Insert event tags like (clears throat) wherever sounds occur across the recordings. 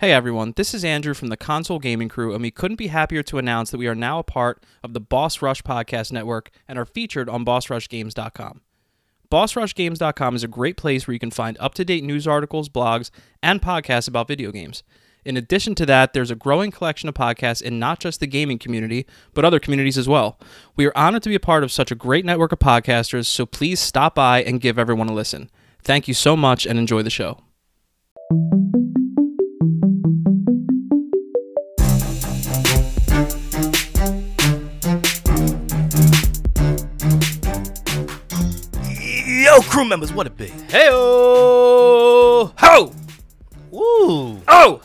Hey everyone, this is Andrew from the Console Gaming Crew, and we couldn't be happier to announce that we are now a part of the Boss Rush Podcast Network and are featured on BossRushGames.com. BossRushGames.com is a great place where you can find up to date news articles, blogs, and podcasts about video games. In addition to that, there's a growing collection of podcasts in not just the gaming community, but other communities as well. We are honored to be a part of such a great network of podcasters, so please stop by and give everyone a listen. Thank you so much and enjoy the show. Yo, crew members, what it be? Hey ho! Woo! Oh!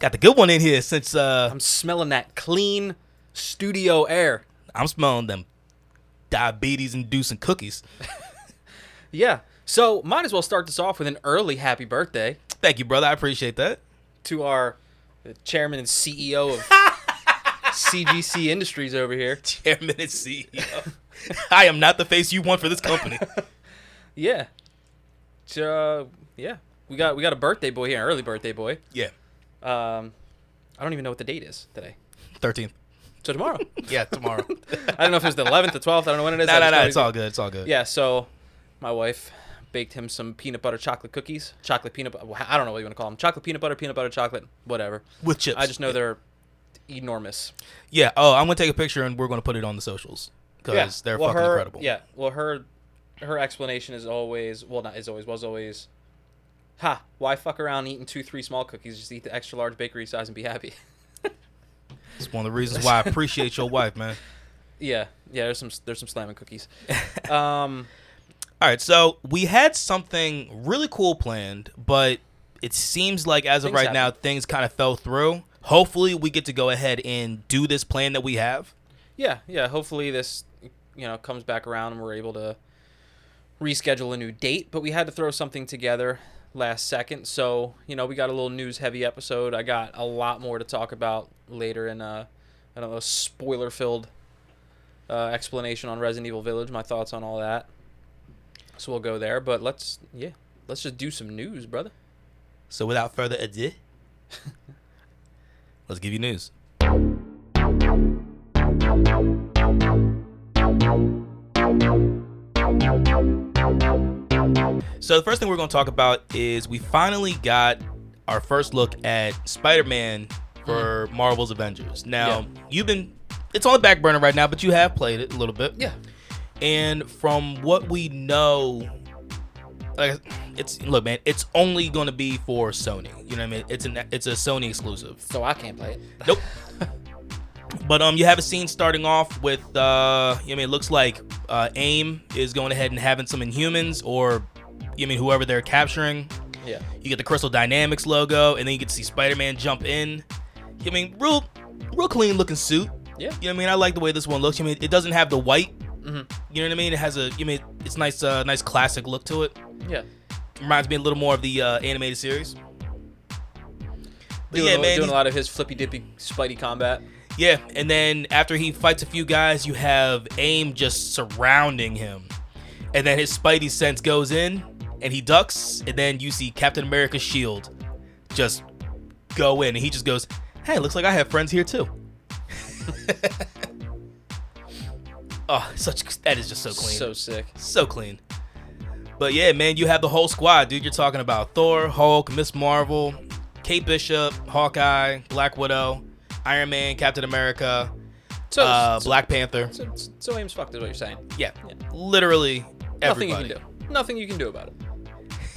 Got the good one in here since uh I'm smelling that clean studio air. I'm smelling them diabetes inducing cookies. (laughs) Yeah. So might as well start this off with an early happy birthday Thank you, brother. I appreciate that. to our uh, chairman and CEO of (laughs) CGC Industries over here. Chairman and CEO. (laughs) I am not the face you want for this company. Yeah. Uh, yeah. We got we got a birthday boy here, an early birthday boy. yeah. Um, I don't even know what the date is today. 13th. So tomorrow. (laughs) Yeah, tomorrow. (laughs) I don't know if it's the 11th, the 12th. I don't know when it is. no, no, no. It's all good. It's all good. Yeah, so my wife baked him some peanut butter chocolate cookies. Chocolate peanut butter. I don't know what you want to call them. Chocolate peanut butter, peanut butter chocolate, whatever. With chips. I just know they're enormous. Yeah. Oh, I'm gonna take a picture and we're gonna put it on the socials because they're well, fucking her, incredible. Yeah. Well, her her explanation is always well, not is always was always, ha. Why fuck around eating two, three small cookies? Just eat the extra large bakery size and be happy. (laughs) It's one of the reasons why I (laughs) appreciate your wife, man. yeah. Yeah. There's some there's some slamming cookies. (laughs) Um. All right, so we had something really cool planned, but it seems like as of right now, things kind of fell through. Hopefully, we get to go ahead and do this plan that we have. Yeah, yeah. Hopefully this, you know, comes back around and we're able to reschedule a new date. But we had to throw something together last second, so you know we got a little news heavy episode. I got a lot more to talk about later in a, I don't know, spoiler filled uh, explanation on Resident Evil Village. My thoughts on all that. So we'll go there. But let's yeah, let's just do some news, brother. So, without further ado, (laughs) let's give you news. So, the first thing we're going to talk about is we finally got our first look at Spider Man for Marvel's Avengers. Now, Yeah. you've been, it's on the back burner right now, but you have played it a little bit. Yeah. And from what we know, like it's look, man, it's only going to be for Sony. You know what I mean? It's an it's a Sony exclusive. So I can't play it. Nope. (laughs) but um, you have a scene starting off with uh, you know, I mean, it looks like uh, AIM is going ahead and having some Inhumans or, you mean whoever they're capturing. Yeah. You get the Crystal Dynamics logo, and then you get to see Spider-Man jump in. I mean, real, real clean looking suit. Yeah. You know what I mean? I like the way this one looks. I mean, it doesn't have the white. Mhm. You know what I mean? It has a. You mean it's nice, uh, nice classic look to it. Yeah. Reminds me a little more of the uh, animated series. But Doing, yeah, man. doing a lot of his flippy dippy Spidey combat. yeah, and then after he fights a few guys, you have AIM just surrounding him, and then his Spidey sense goes in, and he ducks, and then you see Captain America's shield just go in, and he just goes, "Hey, looks like I have friends here too." (laughs) oh, such that is just so clean. So sick. So clean. But yeah, man, you have the whole squad, dude. You're talking about Thor, Hulk, Miss Marvel, Kate Bishop, Hawkeye, Black Widow, Iron Man, Captain America, So, uh, so, Black Panther. so, so aim's fucked is what you're saying. Yeah, Yeah. literally Nothing you can do. Nothing you can do about it.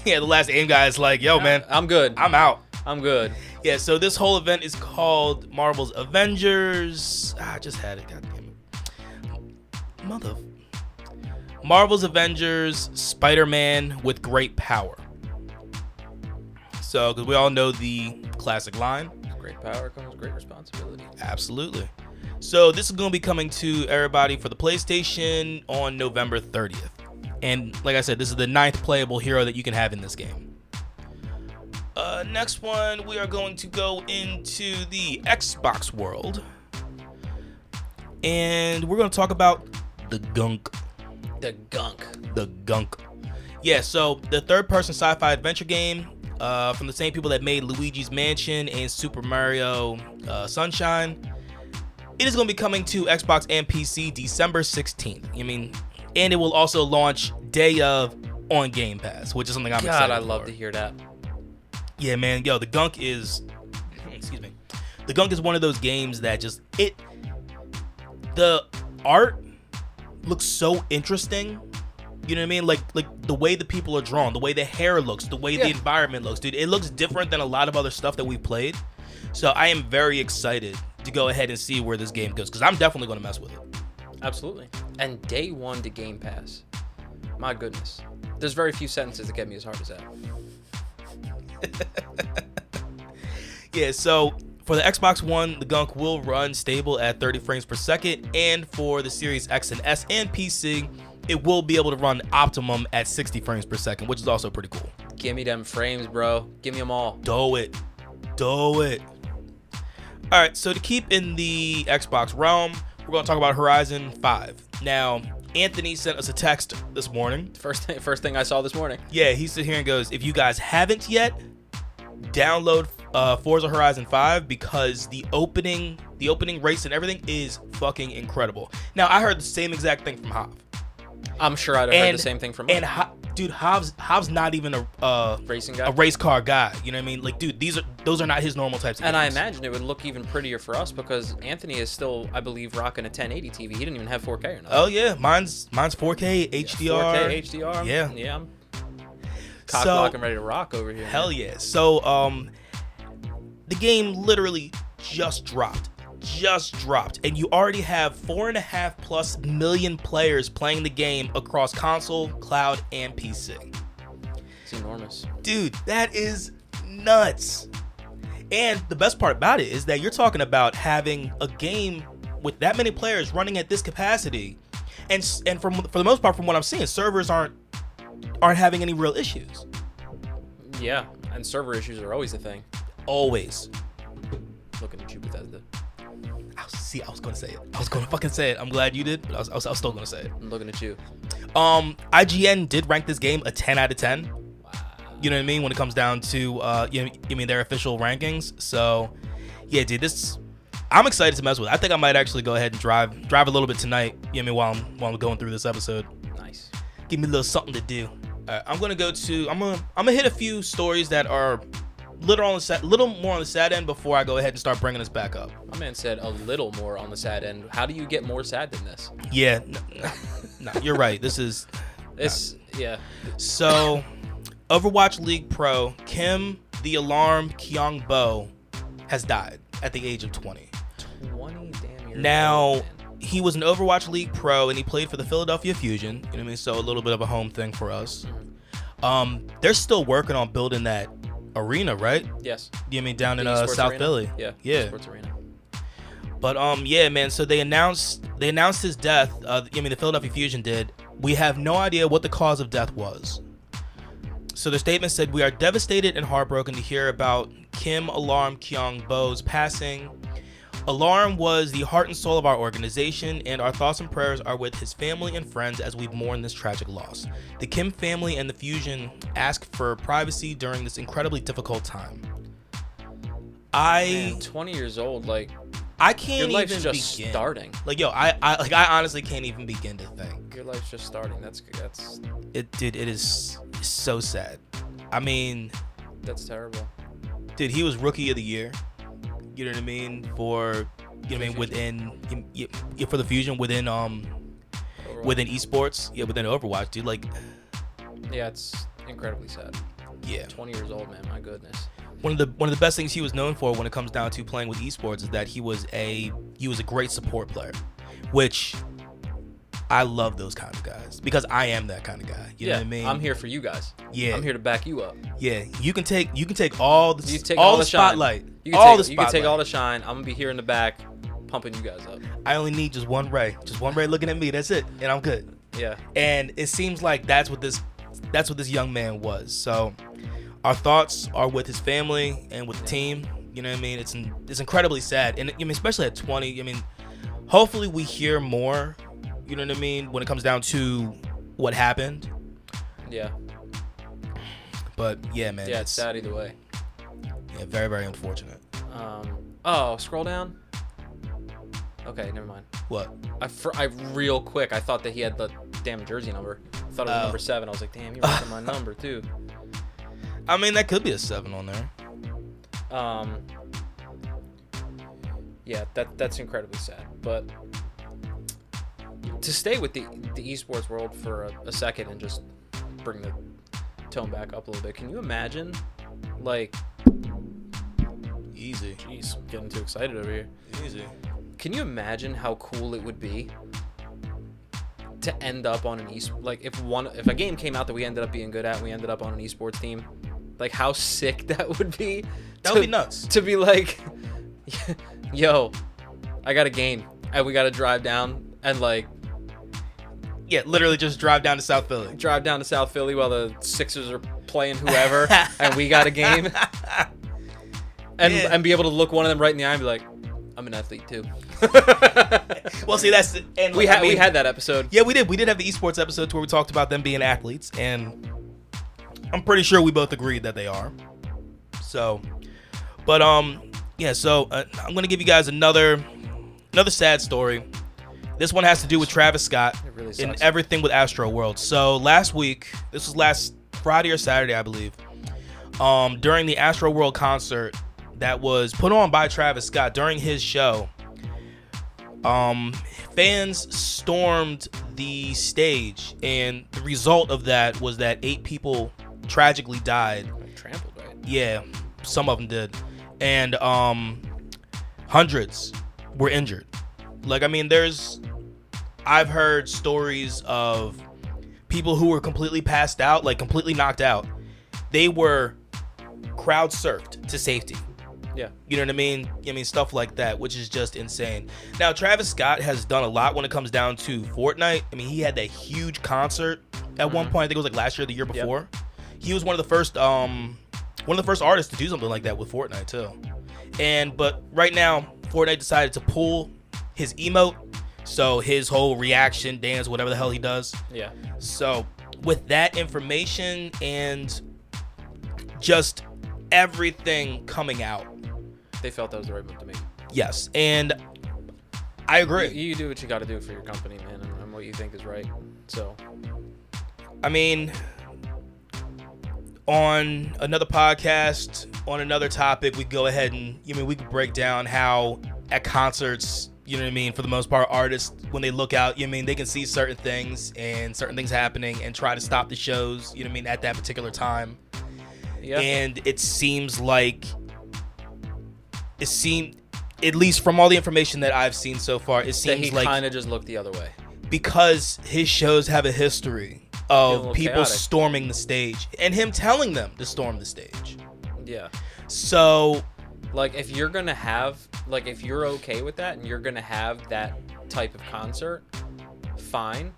(laughs) Yeah, the last aim guy is like, yo, man, I'm good. I'm out. I'm good. Yeah, so this whole event is called Marvel's Avengers. Ah, I just had it. God damn it. Mother. Marvel's Avengers Spider Man with great power. So, because we all know the classic line. Great power comes great responsibility. Absolutely. So, this is going to be coming to everybody for the PlayStation on November 30th. And like I said, this is the ninth playable hero that you can have in this game. Uh, next one, we are going to go into the Xbox world. And we're going to talk about the gunk. The gunk. The gunk. Yeah, so the third person sci fi adventure game uh, from the same people that made Luigi's Mansion and Super Mario uh, Sunshine. It is going to be coming to Xbox and PC December 16th. I mean, and it will also launch day of on Game Pass, which is something I'm God, excited God, I love for. to hear that. Yeah, man. Yo, the Gunk is (clears throat) excuse me. The Gunk is one of those games that just it the art looks so interesting. You know what I mean? Like like the way the people are drawn, the way the hair looks, the way the environment looks, dude. It looks different than a lot of other stuff that we've played. So I am very excited to go ahead and see where this game goes because I'm definitely going to mess with it. Absolutely. And day one to Game Pass. My goodness. There's very few sentences that get me as hard as that. (laughs) Yeah, so for the Xbox One, the Gunk will run stable at 30 frames per second, and for the Series X and S and PC, it will be able to run optimum at 60 frames per second, which is also pretty cool. Give me them frames, bro. Give me them all. Do it. Do it. All right, so to keep in the Xbox realm, we're going to talk about Horizon 5. Now, Anthony sent us a text this morning. First thing, first thing I saw this morning. Yeah, he sit here and goes, if you guys haven't yet, download uh, Forza Horizon 5 because the opening, the opening race and everything is fucking incredible. Now, I heard the same exact thing from Hav. I'm sure I'd have heard the same thing from And Ha- dude, Hav's Hav's not even a uh, racing guy. a race car guy. You know what I mean? Like, dude, these are those are not his normal types. Of and I imagine it would look even prettier for us because Anthony is still, I believe, rocking a 1080 TV. He didn't even have 4K or nothing. Oh yeah, mine's mine's 4K HDR. 4K HDR. Yeah. Yeah. I'm cock So- blocking ready to rock over here. Hell yeah. So um the game literally just dropped. Just dropped. And you already have four and a half plus million players playing the game across console, cloud, and PC. It's enormous. Dude, that is nuts. And the best part about it is that you're talking about having a game with that many players running at this capacity. And and from for the most part from what I'm seeing, servers aren't aren't having any real issues. Yeah. And server issues are always a thing. Always. Looking at you, Bethesda. See, I was gonna say it. I was gonna fucking say it. I'm glad you did, but I was, I was, I was still gonna say it. I'm looking at you. Um, IGN did rank this game a 10 out of 10. Wow. You know what I mean when it comes down to uh, you know, I mean their official rankings. So, yeah, dude, this I'm excited to mess with. it. I think I might actually go ahead and drive drive a little bit tonight. You know what I mean while I'm while I'm going through this episode. Nice. Give me a little something to do. All right, I'm gonna go to I'm gonna I'm gonna hit a few stories that are little on the sad, little more on the sad end before I go ahead and start bringing this back up. My man said a little more on the sad end. How do you get more sad than this? Yeah, no, no, you're right. This is This, yeah. So, Overwatch League Pro Kim the Alarm Kyung Bo has died at the age of 20. 20 damn Now, he was an Overwatch League Pro and he played for the Philadelphia Fusion. You know what I mean? So, a little bit of a home thing for us. Um, they're still working on building that arena, right? Yes. You know what I mean? Down in uh, South arena? Philly. Yeah. Yeah. Sports arena. But um, yeah, man. So they announced they announced his death. Uh, I mean, the Philadelphia Fusion did. We have no idea what the cause of death was. So the statement said, "We are devastated and heartbroken to hear about Kim Alarm Kyung Bo's passing. Alarm was the heart and soul of our organization, and our thoughts and prayers are with his family and friends as we mourn this tragic loss. The Kim family and the Fusion ask for privacy during this incredibly difficult time." I Man, 20 years old, like, I can't life's even just begin. starting. Like yo, I, I like I honestly can't even begin to think. Your life's just starting. That's, that's, It dude, it is so sad. I mean, that's terrible. dude, he was rookie of the year. You know what I mean? For you know what I mean within for the fusion within um Overall. within esports, yeah, within Overwatch, dude. Like Yeah, it's incredibly sad. yeah. 20 years old, man. My goodness. One of the one of the best things he was known for when it comes down to playing with esports is that he was a he was a great support player, which I love those kind of guys because I am that kind of guy. You yeah, know what I mean? I'm here for you guys. Yeah. I'm here to back you up. Yeah, you can take you can take all the You take all, all the shine. spotlight. You can, all take, the you can take all the shine. I'm gonna be here in the back, pumping you guys up. I only need just one ray, just one ray looking at me. That's it, and I'm good. Yeah. And it seems like that's what this that's what this young man was. So our thoughts are with his family and with the team. You know what I mean? It's it's incredibly sad, and I mean especially at 20. I mean, hopefully we hear more. You know what I mean when it comes down to what happened. Yeah. But yeah, man. Yeah, it's sad either way. Yeah, very very unfortunate. Um, oh, scroll down. Okay, never mind. What? I, fr- I real quick, I thought that he had the damn jersey number. I thought it was Oh. number seven. I was like, damn, you're missing my (laughs) number too. I mean, that could be a seven on there. Um, yeah, that that's incredibly sad. But to stay with the the esports world for a, a second and just bring the tone back up a little bit, can you imagine, like, Easy. jeez, getting too excited over here. Easy. Can you imagine how cool it would be to end up on an e like if one if a game came out that we ended up being good at, we ended up on an esports team, like how sick (laughs) that would be. That would be nuts. To be like, (laughs) yo, I got a game and we got to drive down and like Yeah, literally just drive down to South Philly. (laughs) drive down to South Philly while the Sixers are playing whoever (laughs) and we got a game (laughs) and Yeah. and be able to look one of them right in the eye and be like, I'm an athlete too. Well, see, that's the, and we like, I had we had that episode. Yeah, we did. We did have the esports episodes where we talked about them being athletes, and I'm pretty sure we both agreed that they are. So, but um, yeah. So uh, I'm gonna give you guys another another sad story. This one has to do with Travis Scott really and everything with Astro World. So last week, this was last Friday or Saturday, I believe. Um, during the Astro World concert that was put on by Travis Scott during his show, um, fans stormed the stage, and the result of that was that eight people tragically died. Trampled, right? Yeah, some of them did, and um, hundreds were injured. Like, I mean, there's, I've heard stories of people who were completely passed out, like completely knocked out. They were crowd surfed to safety. Yeah. You know what I mean? I mean stuff like that, which is just insane. Now Travis Scott has done a lot when it comes down to Fortnite. I mean, he had that huge concert at one point. I think it was like last year, the year before. He was one of the first, um, one of the first artists to do something like that with Fortnite too. And but right now, Fortnite decided to pull his emote, so his whole reaction, dance, whatever the hell he does. Yeah. So, with that information and just everything coming out, They felt that was the right move to make. yes, and I agree. You, you do what you got to do for your company, man, and, and what you think is right. So, I mean, on another podcast, on another topic, we go ahead and you mean we could break down how at concerts, you know what I mean, for the most part, artists when they look out, you know what I mean, they can see certain things and certain things happening and try to stop the shows, you know what I mean, at that particular time. yeah. and it seems like it seemed at least from all the information that I've seen so far, it seems he like kind of just looked the other way. because his shows have a history of little people chaotic. storming the stage and him telling them to storm the stage. Yeah. So Like, if you're going to have, like, if you're okay with that and you're going to have that type of concert, fine.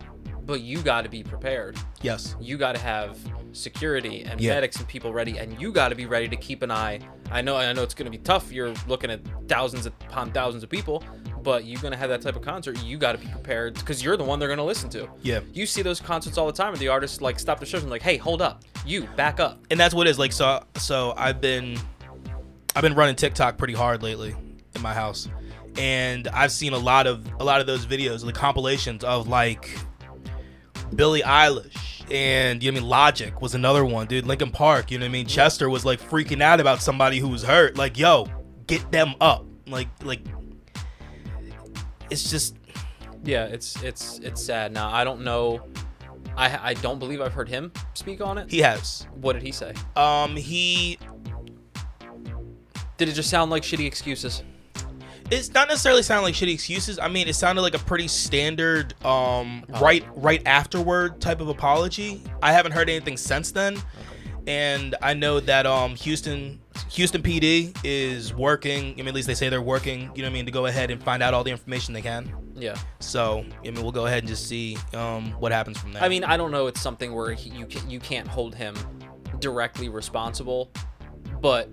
But you got to be prepared. yes, You got to have security and Yeah. medics and people ready, and you got to be ready to keep an eye. I know, I know it's going to be tough. You're looking at thousands upon thousands of people, but you're going to have that type of concert. You got to be prepared because you're the one they're going to listen to. yeah. You see those concerts all the time, and the artists like stop the shows and like, "Hey, hold up, you back up." and that's what it is like so so i've been i've been running tiktok pretty hard lately in my house and i've seen a lot of a lot of those videos the compilations of like billie eilish and you know what i mean logic was another one dude linkin park you know what i mean chester was like freaking out about somebody who was hurt like yo get them up like like it's just Yeah, it's it's it's sad. Now I don't know. I I don't believe I've heard him speak on it. he has What did he say? um he Did it just sound like shitty excuses? it's not necessarily sound like shitty excuses. I mean, it sounded like a pretty standard, um, right, right afterward type of apology. I haven't heard anything since then, and I know that um, Houston, Houston PD is working. I mean, at least they say they're working. You know what I mean to go ahead and find out all the information they can. Yeah. So I mean, we'll go ahead and just see um, what happens from there. I mean, I don't know. It's something where he, you can, you can't hold him directly responsible, but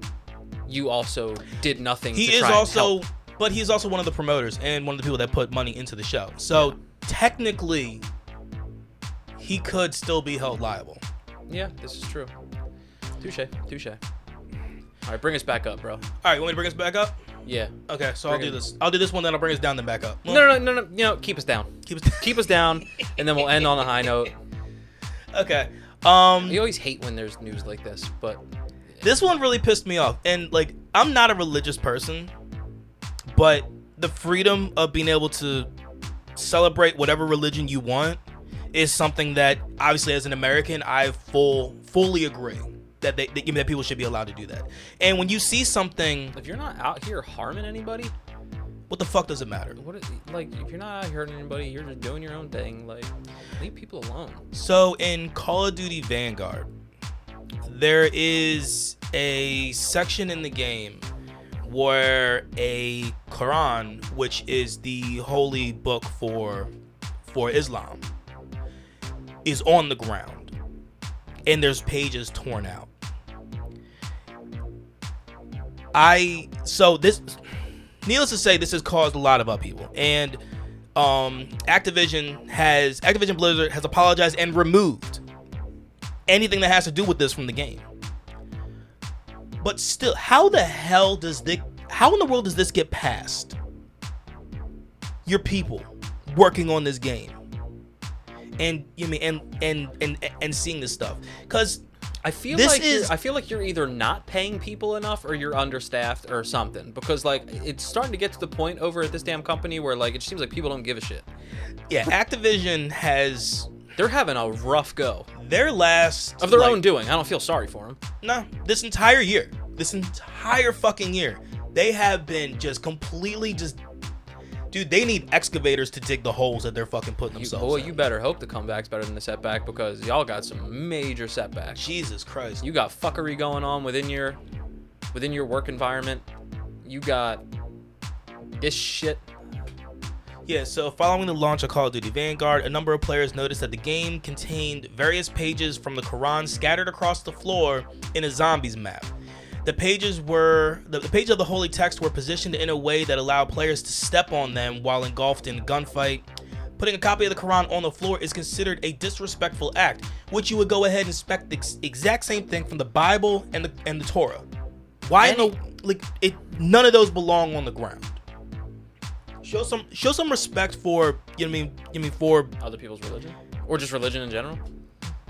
you also did nothing. he to is also, but he's also one of the promoters and one of the people that put money into the show. So technically, he could still be held liable. Yeah, this is true. Touche. Touche. All right, bring us back up, bro. All right, you want me to bring us back up? Yeah. Okay, so I'll do this. I'll do this one, then I'll bring us down, then back up. No, no, no, no, no. You know, keep us down. Keep us. (laughs) Keep us down, and then we'll end on a high note. okay. Um, You always hate when there's news like this, but this one really pissed me off, and like I'm not a religious person, but the freedom of being able to celebrate whatever religion you want is something that obviously as an American I full fully agree that they that, that people should be allowed to do that. And when you see something, if you're not out here harming anybody, what the fuck does it matter? what? Is, like, if you're not out here hurting anybody, you're just doing your own thing. Like, leave people alone. So in Call of Duty Vanguard, there is a section in the game where a Quran, which is the holy book for for Islam, is on the ground and there's pages torn out. I so this needless to say this has caused a lot of upheaval and um Activision has Activision Blizzard has apologized and removed anything that has to do with this from the game. But still, how the hell does this how in the world does this get past your people working on this game? And you mean and and and and seeing this stuff cuz I feel This like is- I feel like you're either not paying people enough or you're understaffed or something because like it's starting to get to the point over at this damn company where like it seems like people don't give a shit. yeah, Activision has They're having a rough go their last of their like, own doing. I don't feel sorry for them. No, this entire year, this entire fucking year, they have been just completely just. Dude, they need excavators to dig the holes that they're fucking putting You, themselves. boy, in. you better hope the comeback's better than the setback because y'all got some major setbacks. Jesus Christ. You got fuckery going on within your within your work environment. You got this shit. Yeah, so following the launch of Call of Duty Vanguard, a number of players noticed that the game contained various pages from the Quran scattered across the floor in a zombies map. The pages were the, the pages of the holy text were positioned in a way that allowed players to step on them while engulfed in a gunfight. Putting a copy of the Quran on the floor is considered a disrespectful act, which you would go ahead and expect the ex- exact same thing from the Bible and the and the Torah. Why Any- no like it none of those belong on the ground. Show some show some respect for you know what I mean you know what I mean for Other people's religion, or just religion in general.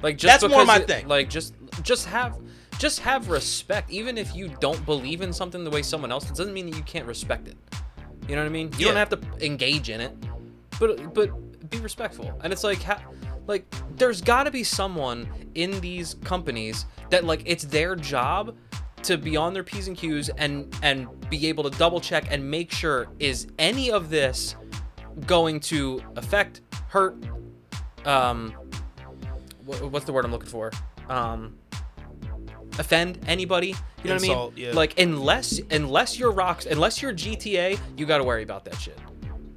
Like just That's more my it- thing. Like just just have just have respect, even if you don't believe in something the way someone else. It doesn't mean that you can't respect it. You know what I mean? You don't have to engage in it, but but be respectful. And it's like ha- like there's got to be someone in these companies that like it's their job to be on their p's and q's and and be able to double check and make sure is any of this going to affect hurt um wha- what's the word i'm looking for? Um offend anybody? You know Insult, what i mean? Yeah. like unless unless you're rocks unless you're gta you got to worry about that shit.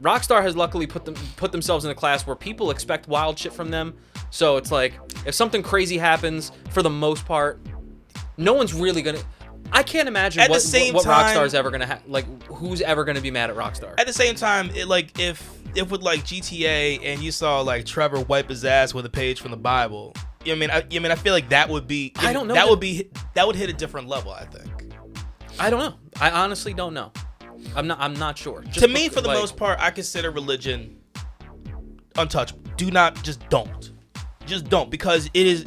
Rockstar has luckily put them put themselves in a class where people expect wild shit from them. So it's like if something crazy happens for the most part no one's really gonna i can't imagine At the what, same what, what time- rockstar's ever gonna have like who's ever gonna be mad at rockstar at the same time it like if if with like GTA and you saw like Trevor wipe his ass with a page from the Bible you know what I mean? I, I mean? I feel like that would be I don't know that that- would be that would hit a different level I think. I don't know. I honestly don't know. I'm not i'm not sure. Just to me for the like, most part I consider religion untouchable. Do not just don't. Just don't because it is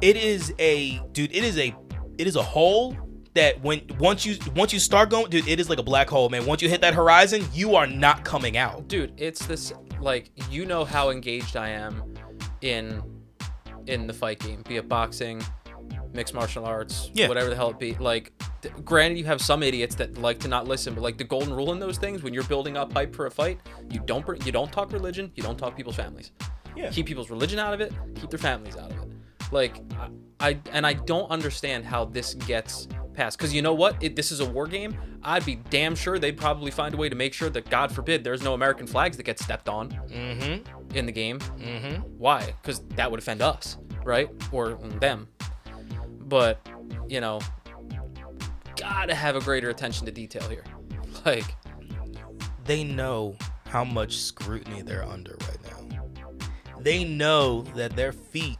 it is a dude it is a it is a hole that when once you once you start going dude it is like a black hole man. Once you hit that horizon you are not coming out. Dude it's this like you know how engaged i am in in the fight game be it boxing mixed martial arts Yeah. whatever the hell it be. Like th- granted you have some idiots that like to not listen but like the golden rule in those things when you're building up hype for a fight you don't br- you don't talk religion you don't talk people's families. Yeah. keep people's religion out of it keep their families out of it like i, and i don't understand how this gets passed. Because you know what? It, this is a war game. I'd be damn sure they'd probably find a way to make sure that god forbid there's no american flags that get stepped on mm-hmm. in the game. Mm-hmm. Why? Because that would offend us right? Or them. But you know gotta have a greater attention to detail here. (laughs) Like they know how much scrutiny they're under right now. They know that their feet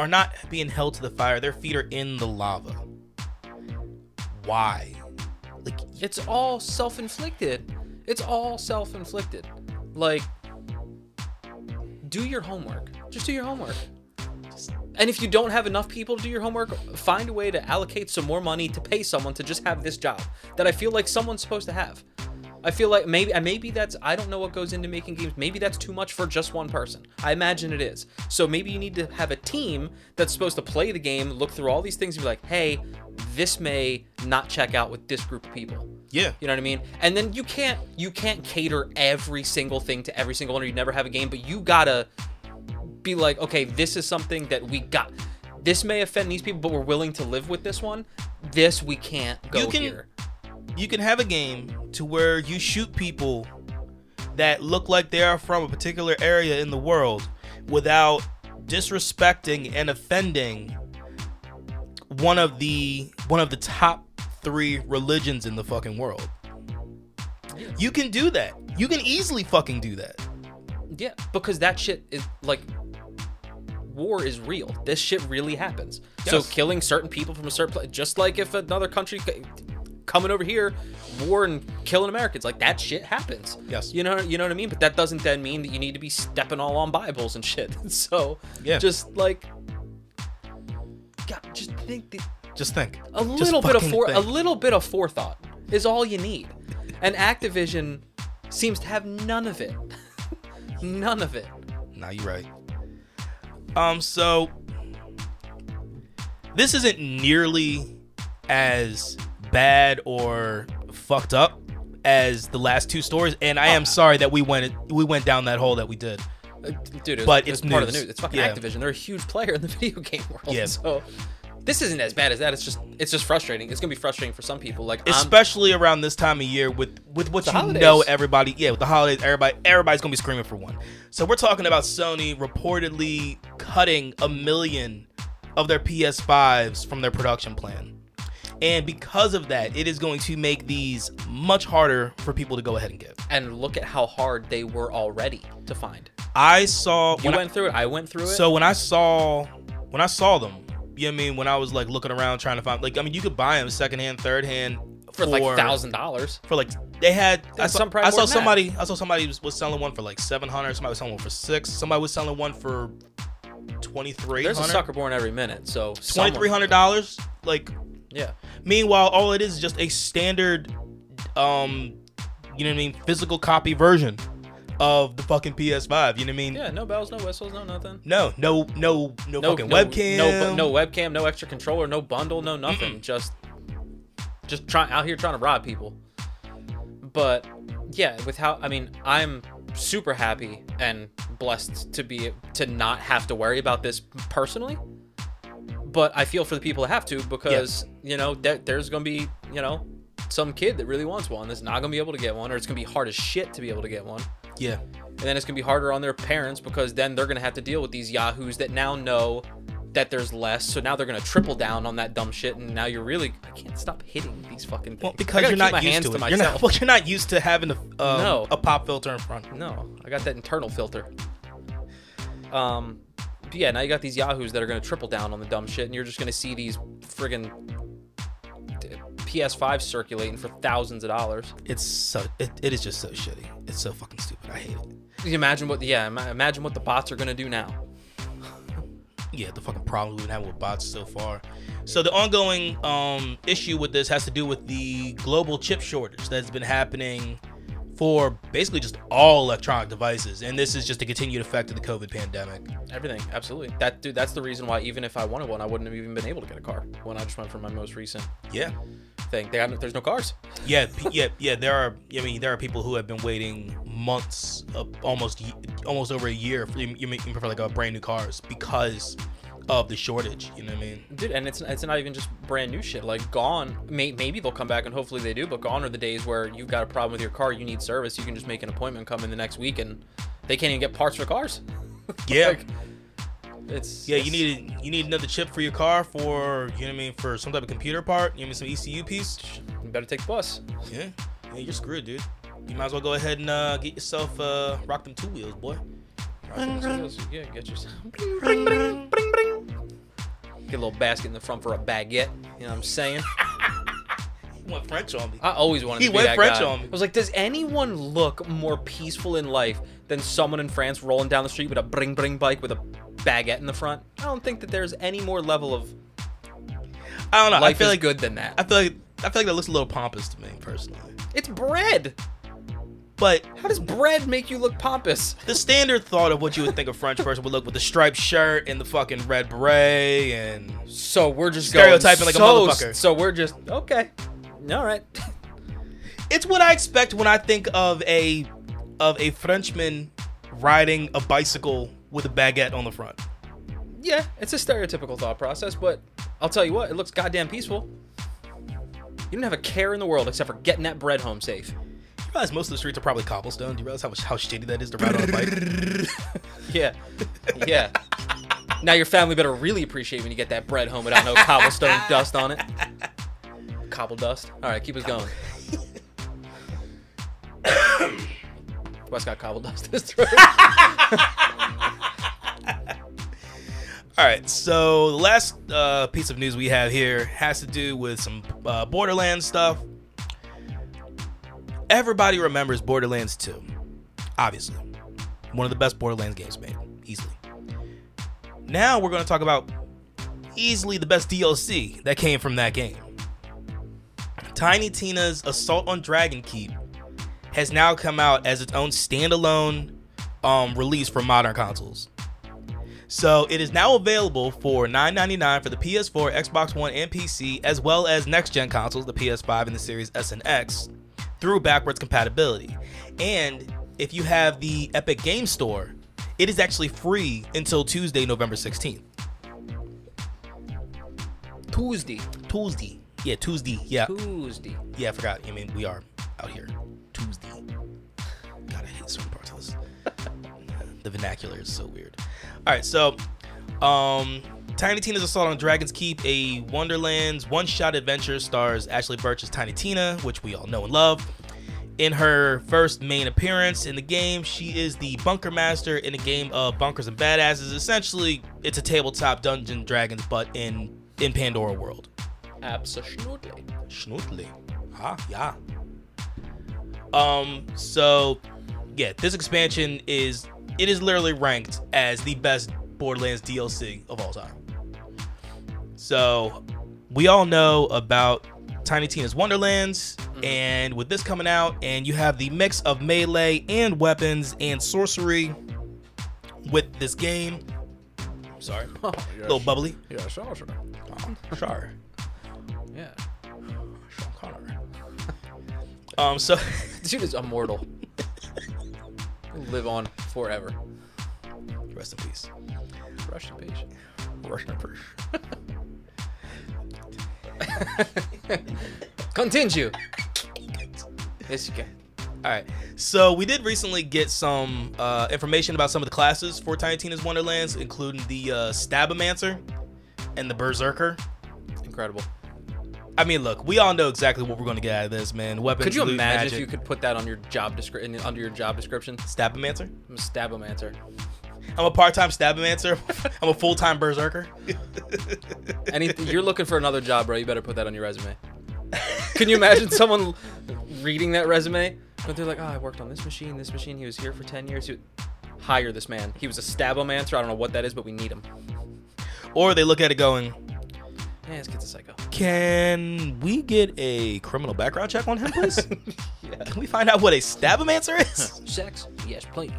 are not being held to the fire. Their feet are in the lava. Why? Like It's all self-inflicted. It's all self-inflicted. Like do your homework. Just do your homework. And if you don't have enough people to do your homework, find a way to allocate some more money to pay someone to just have this job that I feel like someone's supposed to have. I feel like maybe maybe that's I don't know what goes into making games. Maybe that's too much for just one person. I imagine it is. So maybe you need to have a team that's supposed to play the game, look through all these things, and be like, hey, this may not check out with this group of people. yeah. You know what I mean? And then you can't you can't cater every single thing to every single one, or you never have a game. But you gotta be like, okay, this is something that we got. This may offend these people, but we're willing to live with this one. This we can't go You can- here. You can have a game to where you shoot people that look like they are from a particular area in the world without disrespecting and offending one of the one of the top 3 religions in the fucking world. You can do that. You can easily fucking do that. Yeah, because that shit is like war is real. This shit really happens. So killing certain people from a certain place, just like if another country coming over here, war and killing Americans, like that shit happens. Yes. You know, you know what I mean. But that doesn't then mean that you need to be stepping all on Bibles and shit. (laughs) So Yeah. just like, God, just think that Just think. a Just little bit of fucking fore, a little bit of forethought is all you need. And Activision seems to have none of it. (laughs) none of it. Nah, you're right. Um, so this isn't nearly as bad or fucked up as the last two stories, and I am sorry that we went we went down that hole that we did. Uh, Dude, it's, But it's, it's part of the news. It's fucking Yeah. Activision. They're a huge player in the (laughs) video game world. Yeah. So this isn't as bad as that. It's just it's just frustrating. It's gonna be frustrating for some people. Like I'm, Especially around this time of year with with what you holidays. know everybody yeah with the holidays everybody everybody's gonna be screaming for one. So we're talking about Sony reportedly cutting a million of their PS5s from their production plan. And because of that, it is going to make these much harder for people to go ahead and get. and look at how hard they were already to find. I saw You when I- went through it. I went through it. so when I saw when I saw them, you know what I mean, when I was like looking around trying to find like I mean you could buy them secondhand, third hand for like thousand dollars. for like they had I saw, some price I saw somebody I saw somebody was, was selling one for like 700, somebody was selling one for 6, somebody was selling one for 2300 There's a sucker born every minute. So $2300 like Yeah. Meanwhile, all it is is just a standard, um, you know what I mean, physical copy version of the fucking PS5. You know what I mean? Yeah. No bells, no whistles, no nothing. No, no, no, no, No fucking no, webcam. No, no webcam. No extra controller. No bundle. No nothing. Just, just trying out here trying to rob people. But yeah, with how I mean, I'm super happy and blessed to be to not have to worry about this personally. But I feel for the people that have to because you know there, there's gonna be you know some kid that really wants one that's not gonna be able to get one, or it's gonna be hard as shit to be able to get one. Yeah, And then it's gonna be harder on their parents because then they're gonna have to deal with these yahoos that now know that there's less. So now they're gonna triple down on that dumb shit, and now you're really I can't stop hitting these fucking things. well, because you're not used to to, it. You're myself. not, (laughs) well, you're not used to having a um, No. a pop filter in front. No, I got that internal filter. Um, but yeah, now you got these yahoos that are gonna triple down on the dumb shit, and you're just gonna see these friggin' PS5 circulating for thousands of dollars. It's so it, it is just so shitty. It's so fucking stupid. I hate it. Can you imagine what? Yeah, imagine what the bots are gonna do now. yeah, the fucking problem we've been having with bots so far. So the ongoing um, issue with this has to do with the global chip shortage that's been happening for basically just all electronic devices, and this is just a continued effect of the COVID pandemic. Everything, absolutely. That dude, that's the reason why even if I wanted one, I wouldn't have even been able to get a car when I just went for my most recent Yeah, thing. They got, there's no cars. yeah, (laughs) yeah, yeah. There are, I mean, there are people who have been waiting months, uh, almost, almost over a year for, you mean, for like a brand new cars because of the shortage. You know what I mean? Dude, and it's it's not even just brand new shit. Like gone, may, maybe they'll come back and hopefully they do. But gone are the days where you've got a problem with your car, you need service. You can just make an appointment, come in the next week, and they can't even get parts for cars. (laughs) Yeah. Like, it's Yeah, you need you need another chip for your car for you know what I mean for some type of computer part. You know what I mean some ECU piece. You better take the bus. Yeah, yeah, you're screwed, dude. You might as well go ahead and uh, get yourself uh, rock them two wheels, boy. Yeah, get yourself. Bring, bring, bring, bring, bring. Get a little basket in the front for a baguette. You know what I'm saying? (laughs) He went French on me. I always wanted He to be went that French guy. on me. I was like, does anyone look more peaceful in life than someone in France rolling down the street with a bring bring bike with a baguette in the front? I don't think that there's any more level of I don't know. life I feel is like good than that. I feel like I feel like that looks a little pompous to me personally. It's bread. But How does bread make you look pompous? the standard thought of what you would think a French (laughs) person would look with the striped shirt and the fucking red beret and So we're just Stereotyping like a motherfucker. So we're just okay. All right. (laughs) it's what I expect when I think of a of a Frenchman riding a bicycle with a baguette on the front. Yeah, it's a stereotypical thought process, but I'll tell you what, it looks goddamn peaceful. You don't have a care in the world except for getting that bread home safe. You realize most of the streets are probably cobblestone. Do you realize how how shitty that is to ride on a bike? (laughs) Yeah. Yeah. now your family better really appreciate when you get that bread home without no cobblestone (laughs) dust on it. Cobble dust. All right, keep us going. (coughs) Wes got cobble dust in his throat. (laughs) All right, so the last uh, piece of news we have here has to do with some uh, Borderlands stuff. Everybody remembers Borderlands 2, obviously. One of the best Borderlands games made, easily. Now we're going to talk about easily the best DLC that came from that game. Tiny Tina's Assault on Dragon Keep has now come out as its own standalone um, release for modern consoles. So it is now available for $9.99 for the PS4, Xbox One, and PC, as well as next gen consoles, the PS5 and the Series S and X, through backwards compatibility. And if you have the Epic Game Store, it is actually free until Tuesday, November 16th. Tuesday. Tuesday. Yeah, Tuesday. Yeah. Tuesday. Yeah, I forgot. I mean, we are out here. Tuesday. God, I hate certain parts of this. (laughs) the vernacular is so weird. All right, so um, Tiny Tina's Assault on Dragon's Keep, a Wonderlands one-shot adventure, stars Ashly Burch as Tiny Tina, which we all know and love. In her first main appearance in the game, she is the bunker master in a game of bunkers and badasses. Essentially, it's a tabletop Dungeon Dragons, but in in Pandora world. Absolutely. Schnoodly. Ah, yeah. Um, so yeah, this expansion is it is literally ranked as the best Borderlands DLC of all time. So we all know about Tiny Tina's Wonderlands, and with this coming out, and you have the mix of melee and weapons and sorcery with this game. Sorry, (laughs) a little bubbly. Yeah, sure, sure. Oh, sure. Yeah. Sean Connery. (laughs) Um, so (laughs) Dude is immortal. Live on forever. rest in peace. Russian patient. Rest in peace. (laughs) Continue. Yes, you can. All right. So we did recently get some uh, information about some of the classes for Tiny Tina's Wonderlands, including the uh, Stabbomancer and the Berserker. Incredible. I mean, look, we all know exactly what we're going to get out of this, man. Weapons. Could you loot, imagine magic. if you could put that on your job description under your job description? Stabbomancer? I'm a stabbomancer. I'm a part-time Stabbomancer. (laughs) I'm a full-time Berserker. (laughs) Anything you're looking for another job, bro? You better put that on your resume. (laughs) Can you imagine someone reading that resume? But they're like, oh, I worked on this machine, this machine. He was here for ten years. He would hire this man. He was a stabbomancer. I don't know what that is, but we need him. or they look at it going, Yeah, let's get the psycho. "Can we get a criminal background check on him, please? Yeah. Can we find out what a Stabbomancer is?" Sex? Yes, please.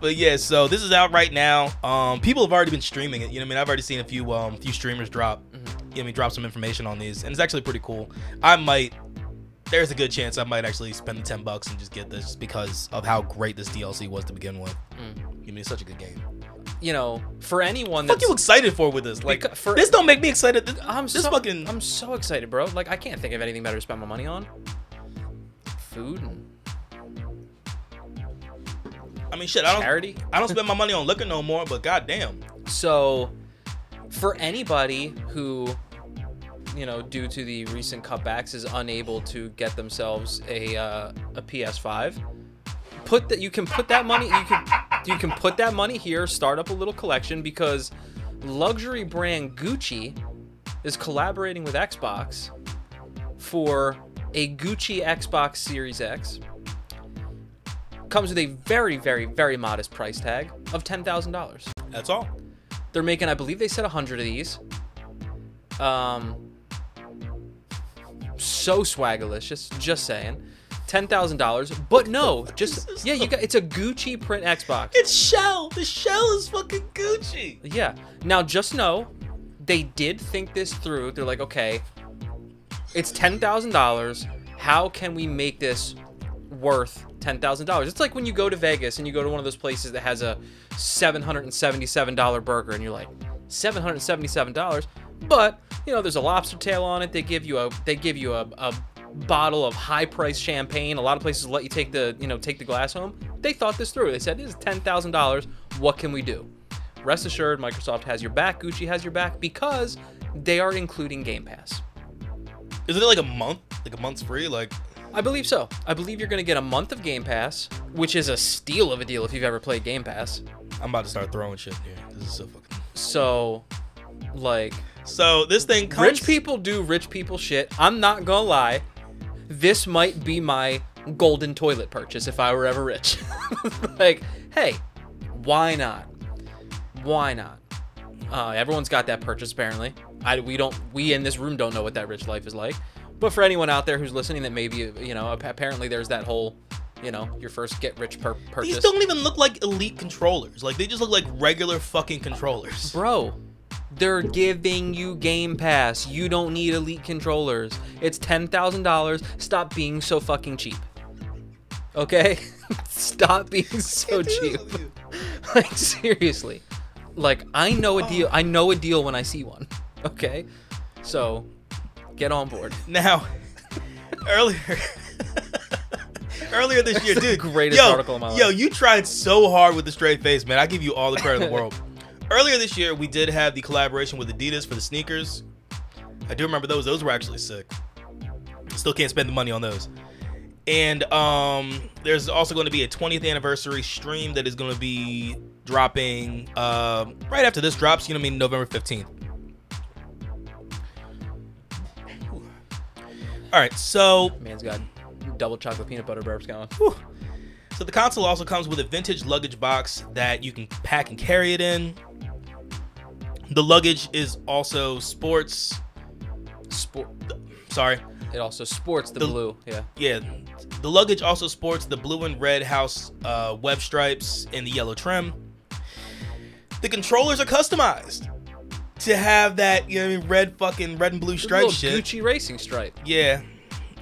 But yeah, so this is out right now. Um, people have already been streaming it. You know, what I mean, I've already seen a few um few streamers drop, you know, what I mean, drop some information on these, and it's actually pretty cool. I might. There's a good chance I might actually spend the ten bucks and just get this because of how great this DLC was to begin with. Mm. I mean, it's such a good game. You know, for anyone What that's you excited for with this? Like, for- this don't make me excited. This, I'm this so fucking. I'm so excited, bro. Like I can't think of anything better to spend my money on. Food and I mean, shit. I don't. charity. (laughs) I don't spend my money on liquor no more. But goddamn. So, for anybody who, you know, due to the recent cutbacks, is unable to get themselves a uh, a PS5, put that you can put that money. You can you can put that money here, start up a little collection because luxury brand Gucci is collaborating with Xbox for a Gucci Xbox Series X. Comes with a very, very, very modest price tag of $10,000. That's all. They're making, I believe they said 100 of these. Um, so swaggerlicious, just saying. $10,000. But no, just, yeah, you got, it's a Gucci print Xbox. It's shell. The shell is fucking Gucci. Yeah. Now, just know, they did think this through. They're like, okay, it's ten thousand dollars. How can we make this worth ten thousand dollars? It's like when you go to Vegas and you go to one of those places that has a seven hundred and seventy-seven dollar burger, and you're like, seven hundred seventy-seven dollars. But you know, there's a lobster tail on it. They give you a they give you a, a bottle of high price champagne. A lot of places let you take the you know take the glass home. They thought this through. They said this is ten thousand dollars. What can we do? Rest assured, Microsoft has your back. Gucci has your back because they are including Game Pass. Isn't it like a month? Like a month's free? Like I believe so. I believe you're going to get a month of Game Pass, which is a steal of a deal if you've ever played Game Pass. I'm about to start throwing shit in here. This is so fucking. So, like, So this thing comes. rich people do rich people shit. I'm not going to lie. This might be my golden toilet purchase if I were ever rich. (laughs) like, hey, why not? Why not? Uh, everyone's got that purchase apparently. I we don't we in this room don't know what that rich life is like. But for anyone out there who's listening, that maybe you know apparently there's that whole you know your first get rich per- purchase. These don't even look like elite controllers. Like they just look like regular fucking controllers. (laughs) Bro, they're giving you Game Pass. You don't need elite controllers. It's $10,000. Stop being so fucking cheap. Okay? (laughs) Stop being (laughs) so cheap. like seriously. Like I know a oh. deal. I know a deal when I see one. Okay? So, get on board. (laughs) Now, earlier. (laughs) Earlier this year, the dude. greatest yo, article of my life. Yo, you tried so hard with the straight face, man. I give you all the credit in the world. (laughs) Earlier this year, we did have the collaboration with Adidas for the sneakers. I do remember those. Those were actually sick. Still can't spend the money on those. And um, there's also going to be a 20th anniversary stream that is going to be dropping uh, right after this drops. You know what I mean? November 15th. All right, so Man's got double chocolate peanut butter burps going. so the console also comes with a vintage luggage box that you can pack and carry it in. The luggage is also sports. Sport. Sorry, It also sports the, The- blue. Yeah. yeah. The luggage also sports the blue and red house uh, web stripes and the yellow trim. The controllers are customized to have that you know what I mean, red fucking red and blue stripe shit. Gucci racing stripe. Yeah.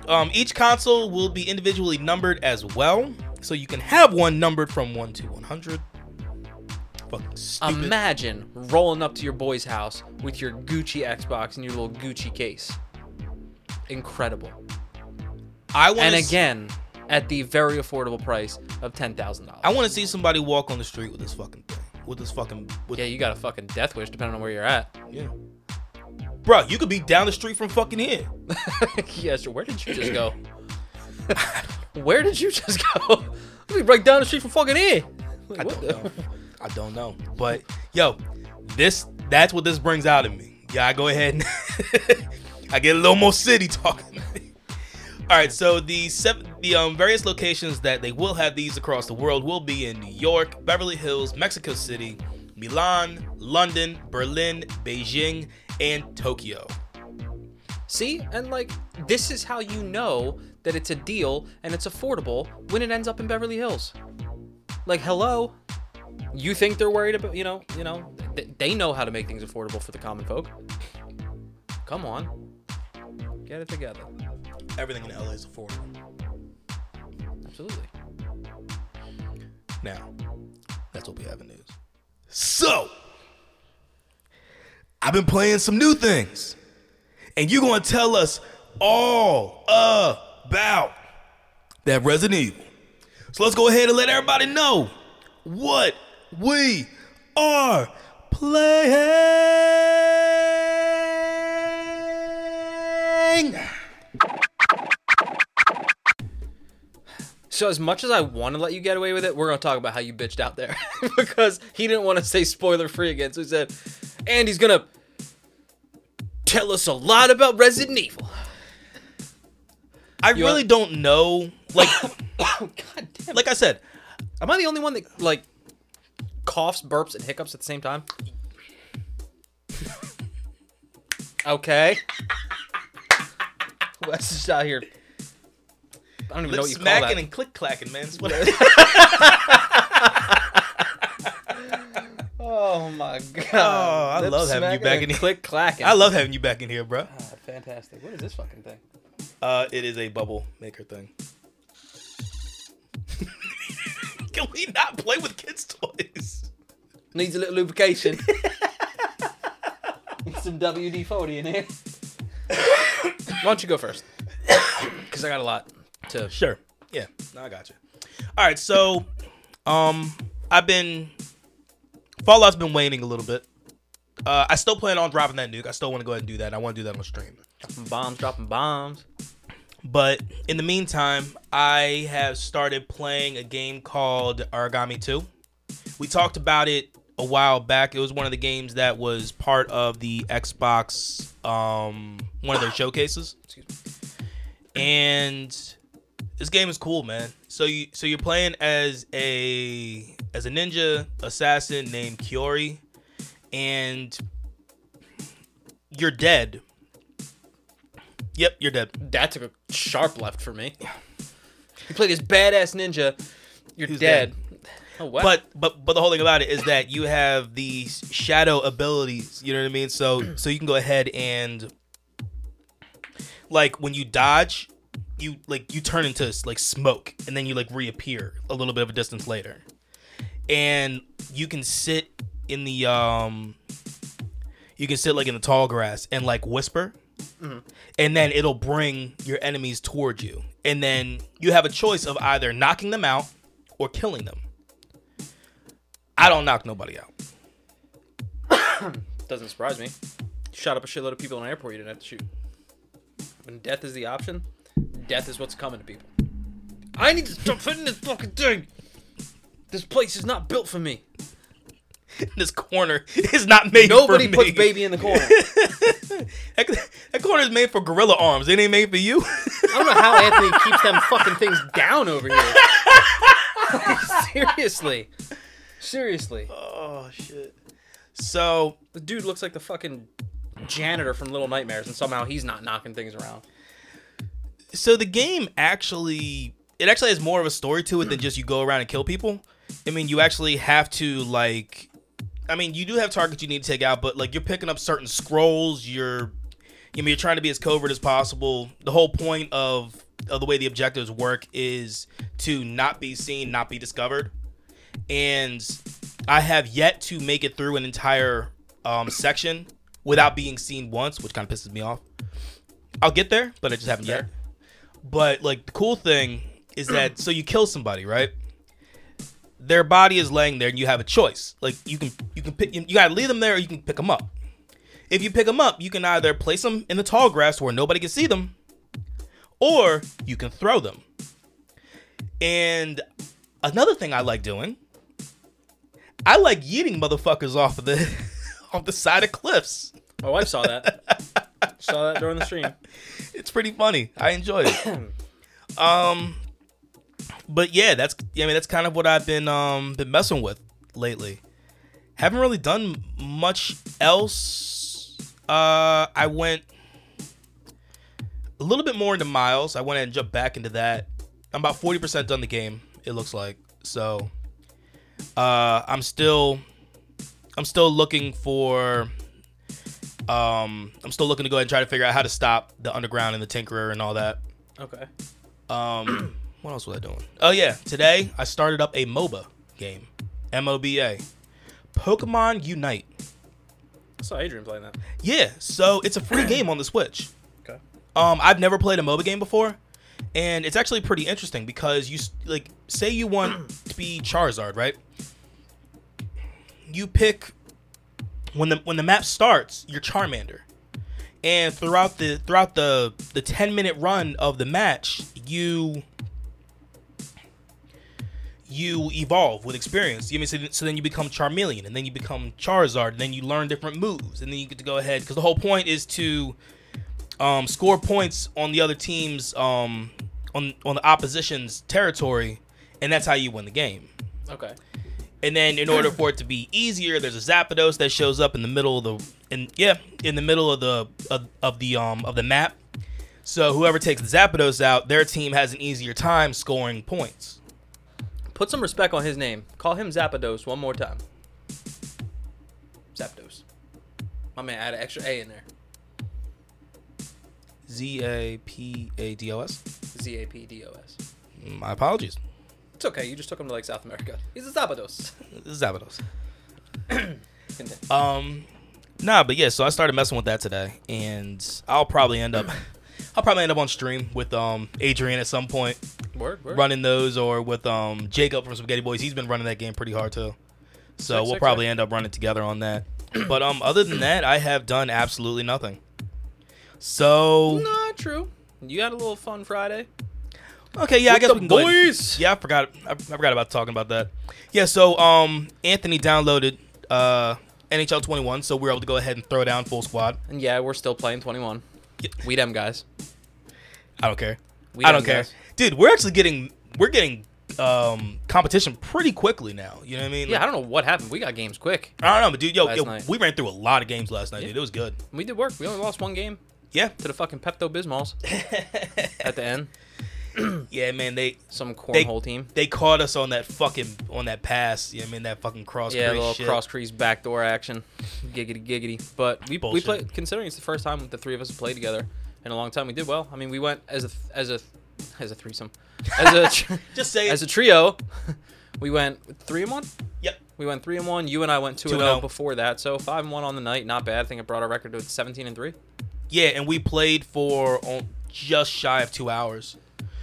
Um, each console will be individually numbered as well, so you can have one numbered from one to one hundred. Fucking stupid. Imagine rolling up to your boy's house with your Gucci Xbox and your little Gucci case. Incredible. I want And again, at the very affordable price of ten thousand dollars. I want to see somebody walk on the street with this fucking thing, with this fucking. With, Yeah, you got a fucking death wish depending on where you're at. yeah. Bro, you could be down the street from fucking here. (laughs) yeah, sure. Where did you just go? (laughs) where did you just go? (laughs) Let me break down the street from fucking here. Like, I don't the- know. I don't know. But yo, this that's what this brings out of me. Yeah, I go ahead and I get a little more city talking. All right, so the seven, the um various locations that they will have these across the world will be in New York, Beverly Hills, Mexico City, Milan, London, Berlin, Beijing, and Tokyo. See, and like this is how you know that it's a deal and it's affordable when it ends up in Beverly Hills. Like, hello, you think they're worried about? You know, you know, th- they know how to make things affordable for the common folk. Come on, get it together. Everything in LA is affordable. Absolutely. Now, that's what we have in news. So, I've been playing some new things, and you're gonna tell us all about that Resident Evil. So let's go ahead and let everybody know what we are playing. So as much as I want to let you get away with it, we're gonna talk about how you bitched out there (laughs) because he didn't want to say spoiler free again. So he said, and he's gonna tell us a lot about Resident Evil. I You really want- don't know. Like, Oh (coughs) god damn! like I said, am I the only one that like coughs, burps, and hiccups at the same time? okay. (laughs) Wes is out here. I don't even know lip what you call smacking that. and click clacking, man. It's what- (laughs) Oh my god! Oh, I Lip love having you smacking back and in here. Click clacking. I love having you back in here, bro. Ah, fantastic. What is this fucking thing? Uh, it is a bubble maker thing. (laughs) Can we not play with kids' toys? Needs a little lubrication. (laughs) Need some WD forty in here. Why don't you go first? Because I got a lot to. Sure. Yeah. No, I got you. All right. So, um, I've been Fallout's been waning a little bit. Uh, I still plan on dropping that nuke. I still want to go ahead and do that. I want to do that on stream. Dropping bombs, dropping bombs. But in the meantime, I have started playing a game called Aragami 2. We talked about it a while back. It was one of the games that was part of the Xbox, um, one of their showcases. Excuse me. And this game is cool, man. So you so you're playing as a as a ninja assassin named Kiori, and you're dead. Yep, you're dead. That took a sharp left for me. You play this badass ninja. You're Who's dead. Oh wow. But but but the whole thing about it is that you have these shadow abilities. You know what I mean? So so you can go ahead and like when you dodge, you like you turn into like smoke, and then you like reappear a little bit of a distance later, and you can sit in the um, you can sit like in the tall grass and like whisper. And then it'll bring your enemies towards you. And then you have a choice of either knocking them out or killing them. I don't knock nobody out. (coughs) Doesn't surprise me. Shot up a shitload of people in an airport you didn't have to shoot. When death is the option, death is what's coming to people. I need to stop hitting this fucking thing. This place is not built for me. (laughs) This corner is not made Nobody for me. Nobody puts baby in the corner. (laughs) that, that corner is made for gorilla arms. It ain't made for you. I don't know how (laughs) Anthony keeps them fucking things down over here. Seriously. Seriously. oh shit. So The dude looks like the fucking janitor from Little Nightmares, and somehow he's not knocking things around. So the game actually it actually has more of a story to it than just you go around and kill people. I mean, you actually have to like I mean, you do have targets you need to take out, but like you're picking up certain scrolls, you're you mean, you're trying to be as covert as possible. The whole point of of the way the objectives work is to not be seen, not be discovered. And I have yet to make it through an entire um, section without being seen once, which kind of pisses me off. I'll get there, but I just haven't yet. But like the cool thing is that so you kill somebody, right? Their body is laying there, and you have a choice. Like you can you can pick you, gotta leave them there, or you can pick them up. If you pick them up, you can either place them in the tall grass where nobody can see them, or you can throw them. And another thing I like doing, I like yeeting motherfuckers off of the (laughs) off the side of cliffs. My wife saw that. (laughs) saw that during the stream. (laughs) It's pretty funny. I enjoy it. (coughs) um, but yeah, that's I mean that's kind of what I've been um been messing with lately. Haven't really done much else. Uh, I went a little bit more into Miles. I went and jumped back into that. I'm about forty percent done the game. It looks like so. Uh, I'm still, I'm still looking for um, I'm still looking to go ahead and try to figure out how to stop the underground and the tinkerer and all that. Okay. Um, (clears throat) what else was I doing? Oh yeah, today I started up a MOBA game, M O B A, Pokemon Unite. I saw Adrian playing that. Yeah, so it's a free (clears throat) game on the Switch. Okay. Um, I've never played a MOBA game before, and it's actually pretty interesting because you like say you want to be Charizard, right? You pick when the when the map starts, you're Charmander, and throughout the throughout the the ten minute run of the match, you you evolve with experience. You mean, so, so then you become Charmeleon, and then you become Charizard, and then you learn different moves, and then you get to go ahead because the whole point is to um, score points on the other team's um, on on the opposition's territory, and that's how you win the game. Okay. And then in order for it to be easier, there's a Zapdos that shows up in the middle of the in yeah in the middle of the of, of the um of the map. So whoever takes the Zapdos out, their team has an easier time scoring points. Put some respect on his name. Call him Zapdos one more time. Zapdos. My man add an extra A in there. Z A P A D O S. Z A P D O S. My apologies. It's okay. You just took him to like South America. He's a Zabados. (laughs) Zabados. Um, nah, but yeah. So I started messing with that today, and I'll probably end up, (clears throat) I'll probably end up on stream with um Adrian at some point, Word, word. running those, or with um Jacob from Spaghetti Boys. He's been running that game pretty hard too. So Sick, we'll sick, probably sick. end up running together on that. (clears throat) but um, other than that, I have done absolutely nothing. So Not true. You had a little fun Friday. Okay, yeah, I With guess the we can go ahead- Yeah, I forgot. I, I forgot about talking about that. Yeah, so um, Anthony downloaded uh NHL 21, so we are able to go ahead and throw down full squad. And yeah, we're still playing 21. Yeah. We them guys. I don't care. We I don't care, guys. dude. We're actually getting we're getting um competition pretty quickly now. You know what I mean? Yeah, I don't know what happened. We got games quick. I don't know, but dude, yo, yo we ran through a lot of games last night, Yeah. dude. It was good. We did work. We only lost one game Yeah, to the fucking Pepto Bismols (laughs) at the end. (clears throat) yeah, man. They Some They- cornhole team. they caught us on that fucking on that pass. You know I mean? That fucking cross. Yeah, crease little shit. cross crease backdoor action. Giggity giggity. But we we played considering it's the first time the three of us have played together in a long time. We did well. I mean, we went as a as a as a threesome. As a (laughs) Just say as a trio. (laughs) We went three and one. Yep. We went three and one. You and I went two, Two and zero oh. before that. So five and one on the night. Not bad. I think it brought our record to seventeen and three. Yeah, and we played for just shy of two hours.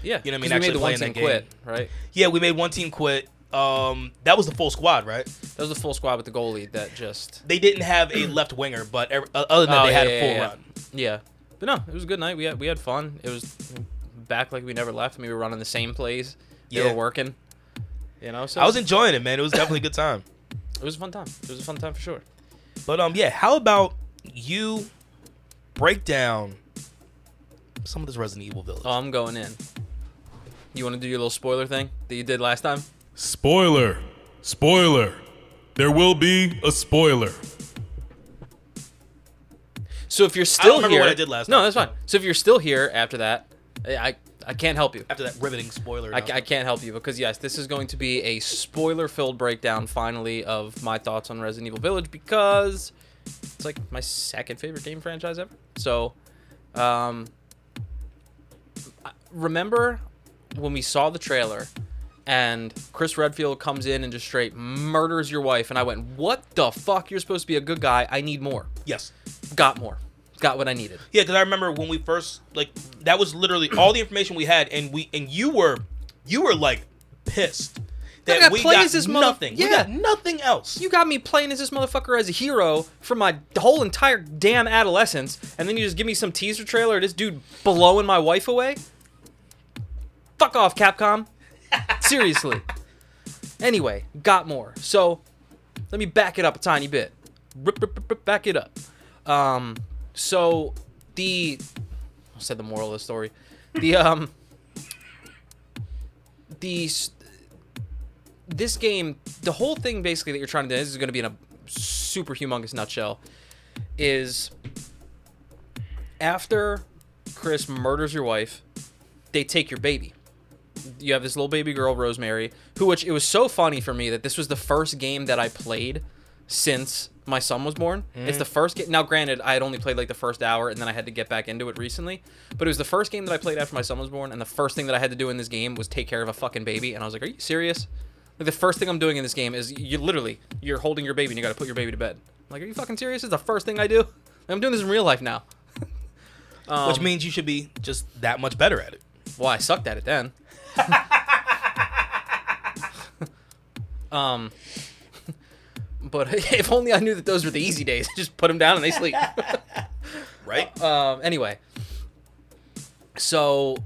Yeah. You know what I mean? We made Actually the one team quit. Right. Yeah, we made one team quit. Um, that was the full squad, right? That was the full squad with the goalie that just. They didn't have a left winger, but every, uh, other than that, Oh, they had yeah, a full yeah, yeah. run. Yeah. But no, it was a good night. We had we had fun. It was back like we never left. I mean, we were running the same plays. They Yeah. were working. You know, so I was enjoying it, man. It was definitely a good time. (laughs) it was a fun time. It was a fun time for sure. But um, yeah. How about you break down some of this Resident Evil Village? Oh, I'm going in. You want to do your little spoiler thing that you did last time? Spoiler. Spoiler. There will be a spoiler. So if you're still remember here, what I did last No, time. that's fine. So if you're still here after that, I I, I can't help you. After that riveting spoiler, I, I can't help you because yes, this is going to be a spoiler-filled breakdown finally of my thoughts on Resident Evil Village because it's like my second favorite game franchise ever. So, um, remember when we saw the trailer and Chris Redfield comes in and just straight murders your wife, and I went, "What the fuck? You're supposed to be a good guy. I need more. yes. Got more. Got what I needed." Yeah, because I remember when we first like that was literally all the information we had, and we and you were you were like pissed that gotta we got as this mother- nothing. We Yeah. got nothing else. You got me playing as this motherfucker as a hero for my whole entire damn adolescence, and then you just give me some teaser trailer this dude blowing my wife away? Fuck off, Capcom. Seriously. Anyway, got more. So, let me back it up a tiny bit. Rip, rip, rip, rip, back it up. Um, so the I said the moral of the story. The (laughs) um the this game, the whole thing basically that you're trying to do, this is going to be in a super humongous nutshell, is after Chris murders your wife, they take your baby. You have this little baby girl, Rosemary, who, which it was so funny for me that this was the first game that I played since my son was born. It's the first game. Now, granted, I had only played like the first hour and then I had to get back into it recently. But it was the first game that I played after my son was born. And the first thing that I had to do in this game was take care of a fucking baby. And I was like, are you serious? Like, the first thing I'm doing in this game is you literally, you're holding your baby and you got to put your baby to bed. I'm like, are you fucking serious? It's the first thing I do. I'm doing this in real life now. (laughs) um, Which means you should be just that much better at it. well, I sucked at it then. (laughs) um, but (laughs) if only I knew that those were the easy days. (laughs) Just put them down and they sleep. Right? um, anyway, so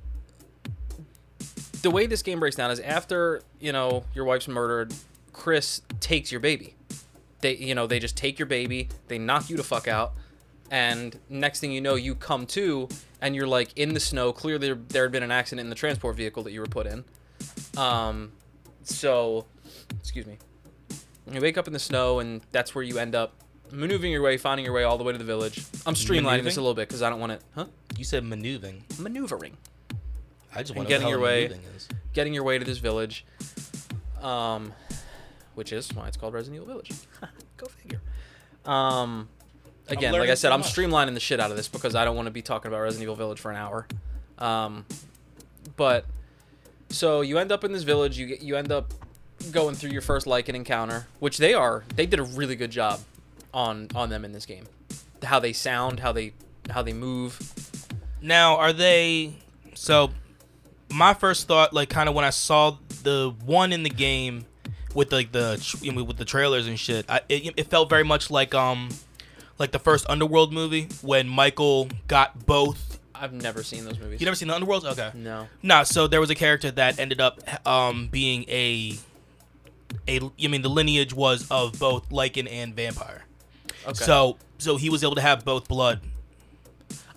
the way this game breaks down is after you know your wife's murdered, Chris takes your baby. They you know they just take your baby, they knock you to fuck out, and next thing you know you come to and you're like in the snow. Clearly there, had been an accident in the transport vehicle that you were put in. Um, so excuse me. You wake up in the snow and that's where you end up maneuvering your way, finding your way all the way to the village. I'm streamlining this a little bit because I don't want it. Huh? You said maneuvering. Maneuvering. I just want to getting your way- is. getting your way to this village, um, which is why it's called Resident Evil Village. (laughs) Go figure. Um, again, like I said, I'm much. streamlining the shit out of this because I don't want to be talking about Resident Evil Village for an hour. Um, but so you end up in this village. You get you end up going through your first Lycan encounter, which they are they did a really good job on on them in this game. How they sound, how they how they move. Now, are they? So, my first thought, like, kind of when I saw the one in the game with like the you know, with the trailers and shit, I, it, it felt very much like um, like the first Underworld movie when Michael got both. I've never seen those movies. You never seen the Underworld? Okay. no. Nah, so there was a character that ended up um being a a I mean the lineage was of both Lycan and vampire. Okay. So so he was able to have both blood.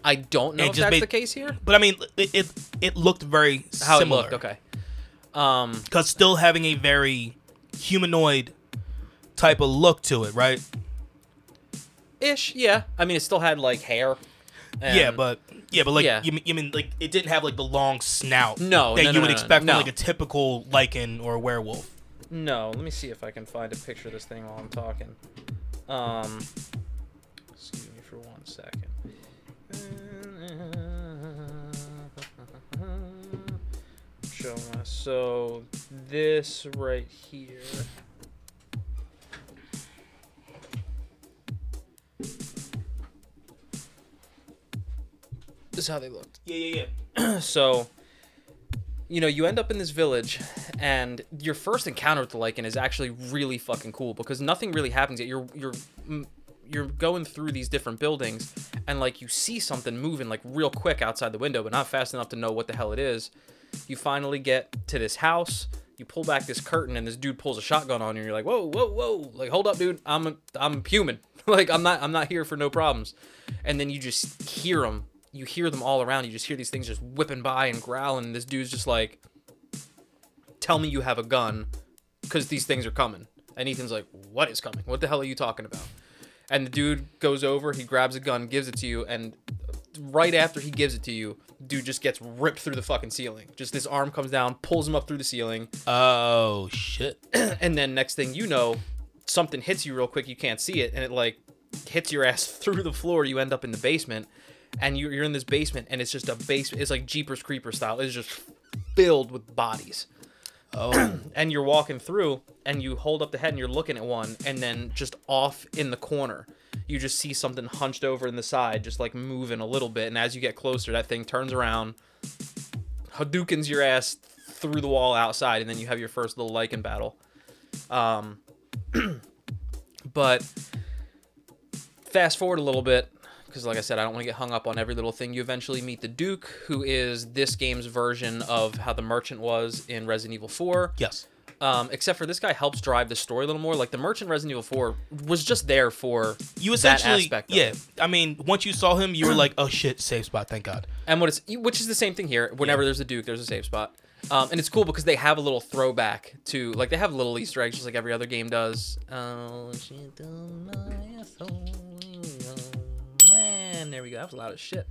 I don't know if that's made- the case here. But I mean it it, it looked very How similar. it looked, okay. Um, Cuz still having a very humanoid type of look to it, right? Ish, yeah. I mean, it still had like hair. and- yeah, but yeah, but like Yeah. you, mean- you mean like it didn't have like the long snout No, that no, you no, would no, expect from like a typical Lycan or werewolf. no. Let me see if I can find a picture of this thing while I'm talking. Um, excuse me for one second. (laughs) Show us. So this right here. Is how they looked. Yeah, yeah, yeah. (clears throat) so you know you end up in this village and your first encounter with the Lycan is actually really fucking cool because nothing really happens yet. You're you're you're going through these different buildings and like you see something moving like real quick outside the window but not fast enough to know what the hell it is. You finally get to this house. You pull back this curtain and this dude pulls a shotgun on you and you're like whoa whoa whoa. Like hold up dude. I'm a, i'm human. (laughs) Like i'm not i'm not here for no problems. And then you just hear them you hear them all around you just hear these things just whipping by and growling and this dude's just like tell me you have a gun because these things are coming. And ethan's like what is coming? What the hell are you talking about? And the dude goes over he grabs a gun gives it to you and right after he gives it to you dude just gets ripped through the fucking ceiling. Just this arm comes down pulls him up through the ceiling. Oh shit. (clears throat) and then next thing you know something hits you real quick you can't see it and it like hits your ass (laughs) through the floor you end up in the basement and you're, you're in this basement and it's just a basement it's like jeepers creeper style. It's just filled with bodies. Oh. (clears throat) and you're walking through and you hold up the head and you're looking at one and then just off in the corner you just see something hunched over in the side just like moving a little bit. And as you get closer that thing turns around hadoukens your ass through the wall outside and then you have your first little Lycan battle. Um (clears throat) but fast forward a little bit because like i said i don't want to get hung up on every little thing you eventually meet the duke who is this game's version of how the merchant was in resident evil 4 yes. um, except for this guy helps drive the story a little more like the merchant resident evil 4 was just there for You that essentially, aspect of yeah. it. I mean, once you saw him, you were like, "Oh shit, safe spot, thank God." and what it's which is the same thing here whenever there's a duke there's a safe spot um, and it's cool because they have a little throwback to like they have little easter eggs just like every other game does oh shit, don't know, so, man, there we go that was loud as shit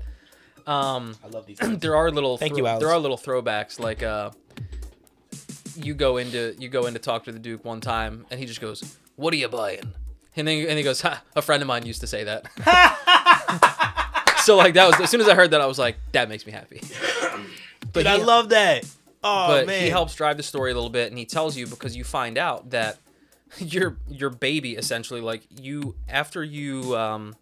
um I love these. (clears throat) there are little Thank throw- you, Alice. there are little throwbacks like uh you go into you go in to talk to the duke one time and he just goes what are you buying and then and he goes ha, a friend of mine used to say that (laughs) so like that was as soon as i heard that i was like that makes me happy (laughs) but Dude, I love that. Oh but man, he helps drive the story a little bit and he tells you because you find out that (laughs) your your baby essentially like you after you um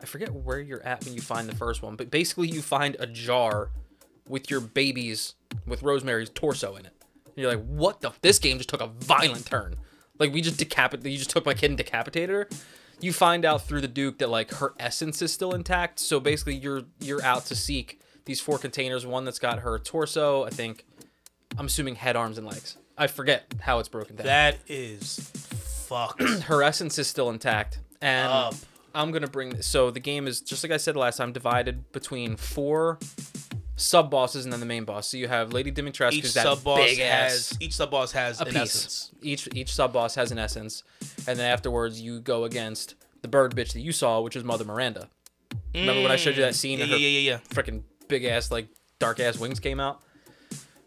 i forget where you're at when you find the first one but basically you find a jar with your baby's with rosemary's torso in it and you're like what the this game just took a violent turn like we just decapitated you just took my kid and decapitated her you find out through the duke that like her essence is still intact so basically you're you're out to seek these four containers one that's got her torso i think I'm assuming head, arms, and legs. I forget how it's broken down. That is fucked (clears throat) Her essence is still intact, and up. I'm gonna bring. So the game is just like I said last time, divided between four sub bosses and then the main boss. So you have Lady Dimitrescu, Each sub boss has each sub boss has a an piece. essence. Each each sub boss has an essence, and then afterwards you go against the bird bitch that you saw, which is Mother Miranda. Remember when I showed you that mm. scene? Yeah, and yeah, her yeah, yeah, yeah. freaking big ass like dark ass wings came out.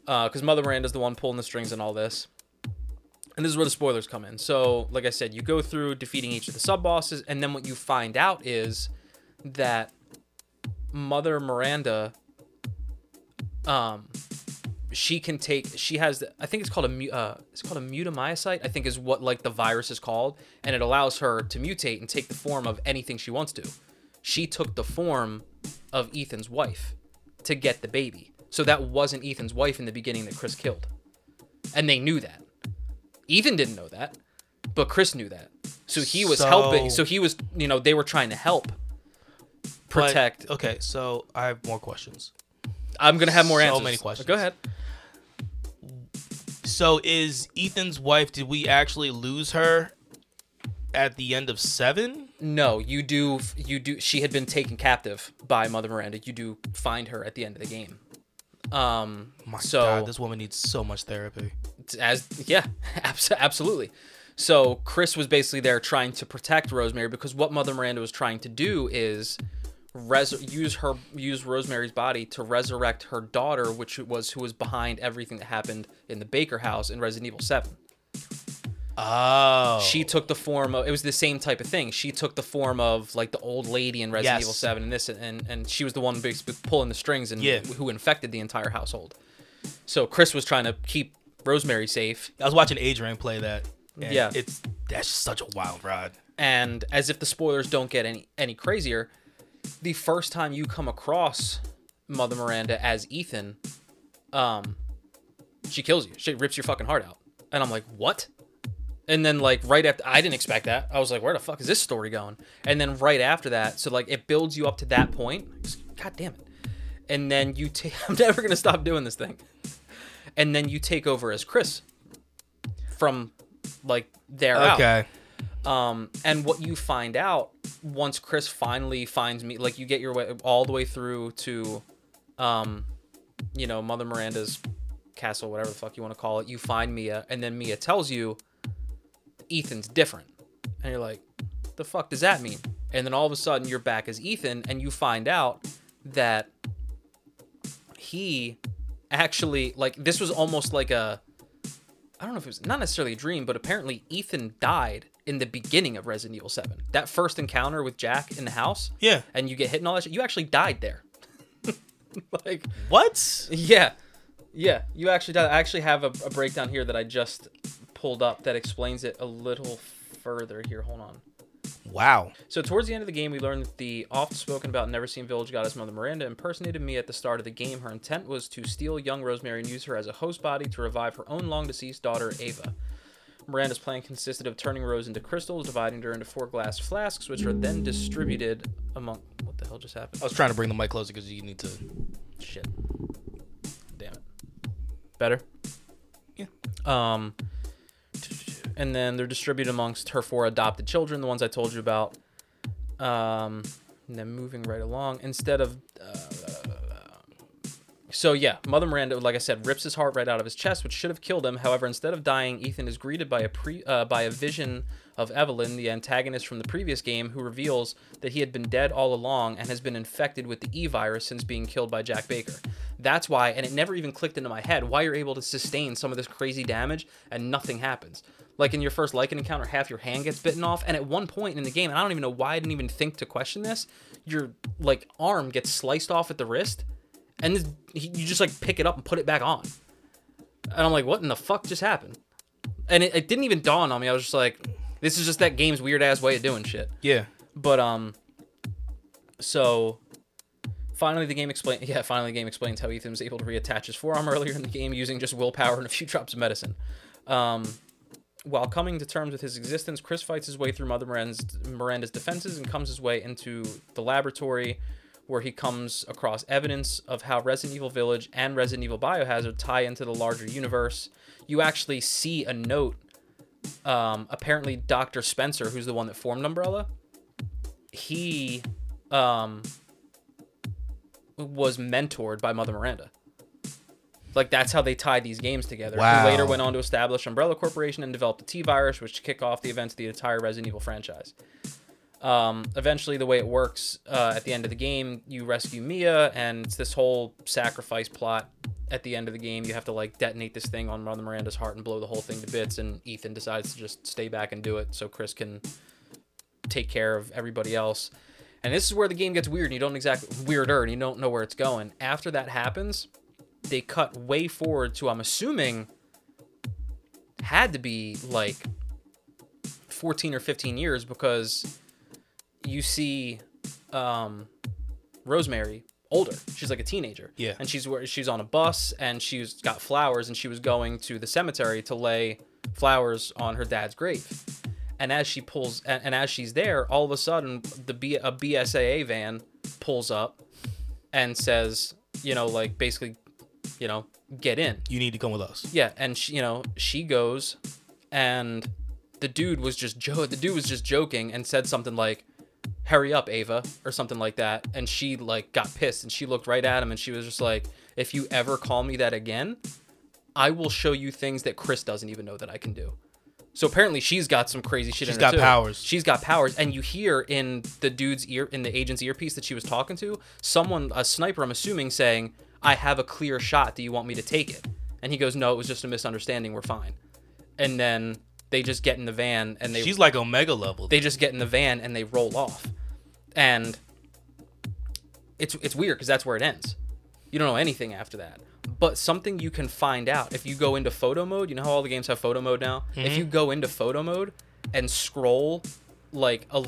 Uh, because Mother Miranda's the one pulling the strings and all this. And this is where the spoilers come in. So, like I said, you go through defeating each of the sub bosses, and then what you find out is that Mother Miranda, um, she can take. She has. the- I think it's called a. Uh, it's called a mutamycete. I think is what like the virus is called, and it allows her to mutate and take the form of anything she wants to. She took the form of Ethan's wife to get the baby. So that wasn't Ethan's wife in the beginning that Chris killed, and they knew that. Ethan didn't know that, but Chris knew that. So he was So- helping. So he was. You know, they were trying to help But- protect. okay, so I have more questions. I'm gonna have more so answers. many questions. Go ahead. So is Ethan's wife? Did we actually lose her at the end of seven? No, you do. You do. She had been taken captive by Mother Miranda. You do find her at the end of the game. Um. My so God, this woman needs so much therapy. as yeah, (laughs) abs- absolutely. So Chris was basically there trying to protect Rosemary because what Mother Miranda was trying to do is res- use her use Rosemary's body to resurrect her daughter, which was who was behind everything that happened in the Baker house in Resident Evil Seven. Oh, She took the form of it was the same type of thing. She took the form of like the old lady in Resident Yes. Evil Seven and this and and she was the one basically pulling the strings and Yeah. who infected the entire household. So Chris was trying to keep Rosemary safe I was watching Adrian play that. and Yeah. it's that's such a wild ride. and as if the spoilers don't get any any crazier, the first time you come across Mother Miranda as Ethan, um, she kills you. She rips your fucking heart out, and I'm like, what? And then like right after, I didn't expect that. I was like, where the fuck is this story going? And then right after that, so like it builds you up to that point. God damn it! And then you take. (laughs) I'm never gonna stop doing this thing. And then you take over as Chris from like there out. Okay. Um, and what you find out once Chris finally finds me, like you get your way all the way through to, um, you know, Mother Miranda's castle, whatever the fuck you want to call it. You find Mia, and then Mia tells you Ethan's different, and you're like, the fuck does that mean? And then all of a sudden you're back as Ethan, and you find out that he actually like this was almost like a I don't know if it was not necessarily a dream, but apparently Ethan died in the beginning of Resident Evil 7. That first encounter with Jack in the house, Yeah. and you get hit and all that shit, you actually died there. (laughs) like, What? yeah. Yeah, you actually died. I actually have a, a breakdown here that I just pulled up that explains it a little further here. Hold on. Wow. So towards the end of the game, we learned that the oft-spoken about Never Seen Village goddess Mother Miranda impersonated Mia at the start of the game. Her intent was to steal young Rosemary and use her as a host body to revive her own long-deceased daughter, Ava. Miranda's plan consisted of turning Rose into crystals, dividing her into four glass flasks, which are then distributed among. What the hell just happened? I was trying to bring the mic closer because you need to. Shit. Damn it. Better? Yeah. Um and then they're distributed amongst her four adopted children, the ones I told you about. Um and then moving right along instead of so yeah, Mother Miranda, like I said, rips his heart right out of his chest, which should have killed him. However, instead of dying, Ethan is greeted by a pre uh, by a vision of Evelyn, the antagonist from the previous game, who reveals that he had been dead all along and has been infected with the E virus since being killed by Jack Baker. That's why, and it never even clicked into my head why you're able to sustain some of this crazy damage and nothing happens. Like in your first Lycan encounter, half your hand gets bitten off, and at one point in the game, and I don't even know why I didn't even think to question this, your like arm gets sliced off at the wrist, and this, he, you just like pick it up and put it back on. And I'm like, what in the fuck just happened? And it, it didn't even dawn on me. I was just like, this is just that game's weird ass way of doing shit. Yeah. But um, so finally the game explains. (laughs) Yeah, finally the game explains how Ethan was able to reattach his forearm earlier in the game using just willpower and a few (laughs) drops of medicine. Um, while coming to terms with his existence, Chris fights his way through Mother Miranda's, Miranda's defenses and comes his way into the laboratory where he comes across evidence of how Resident Evil Village and Resident Evil Biohazard tie into the larger universe. You actually see a note. Um, apparently, Dr. Spencer, who's the one that formed Umbrella, he um, was mentored by Mother Miranda. Like that's how they tied these games together. Wow. He later went on to establish Umbrella Corporation and develop the T virus, which kick off the events of the entire Resident Evil franchise. Um, eventually, the way it works uh, at the end of the game, you rescue Mia, and it's this whole sacrifice plot. At the end of the game, you have to like detonate this thing on Mother Miranda's heart and blow the whole thing to bits. And Ethan decides to just stay back and do it, so Chris can take care of everybody else. And this is where the game gets weird. And you don't exactly weirder, and you don't know where it's going. After that happens, they cut way forward to I'm assuming had to be like 14 or 15 years because you see um, Rosemary older. She's like a teenager. Yeah. And she's where she's on a bus and she's got flowers and she was going to the cemetery to lay flowers on her dad's grave. And as she pulls and, and as she's there, all of a sudden the B, a BSAA van pulls up and says, you know, like basically, you know, get in. You need to come with us. Yeah, and she, you know, she goes, and the dude was just jo- the dude was just joking and said something like, "Hurry up, Ava," or something like that, and she like got pissed and she looked right at him and she was just like, "If you ever call me that again, I will show you things that Chris doesn't even know that I can do." So apparently she's got some crazy shit. She's in her got too. powers. She's got powers, and you hear in the dude's ear, in the agent's earpiece that she was talking to, someone, a sniper, I'm assuming, saying, "I have a clear shot. Do you want me to take it?" And he goes, "No, it was just a misunderstanding. We're fine." And then they just get in the van and they She's like Omega level. they just get in the van and they roll off, and it's it's weird because that's where it ends. You don't know anything after that. But something you can find out if you go into photo mode. You know how all the games have photo mode now. If you mm-hmm. go into photo mode and scroll, like a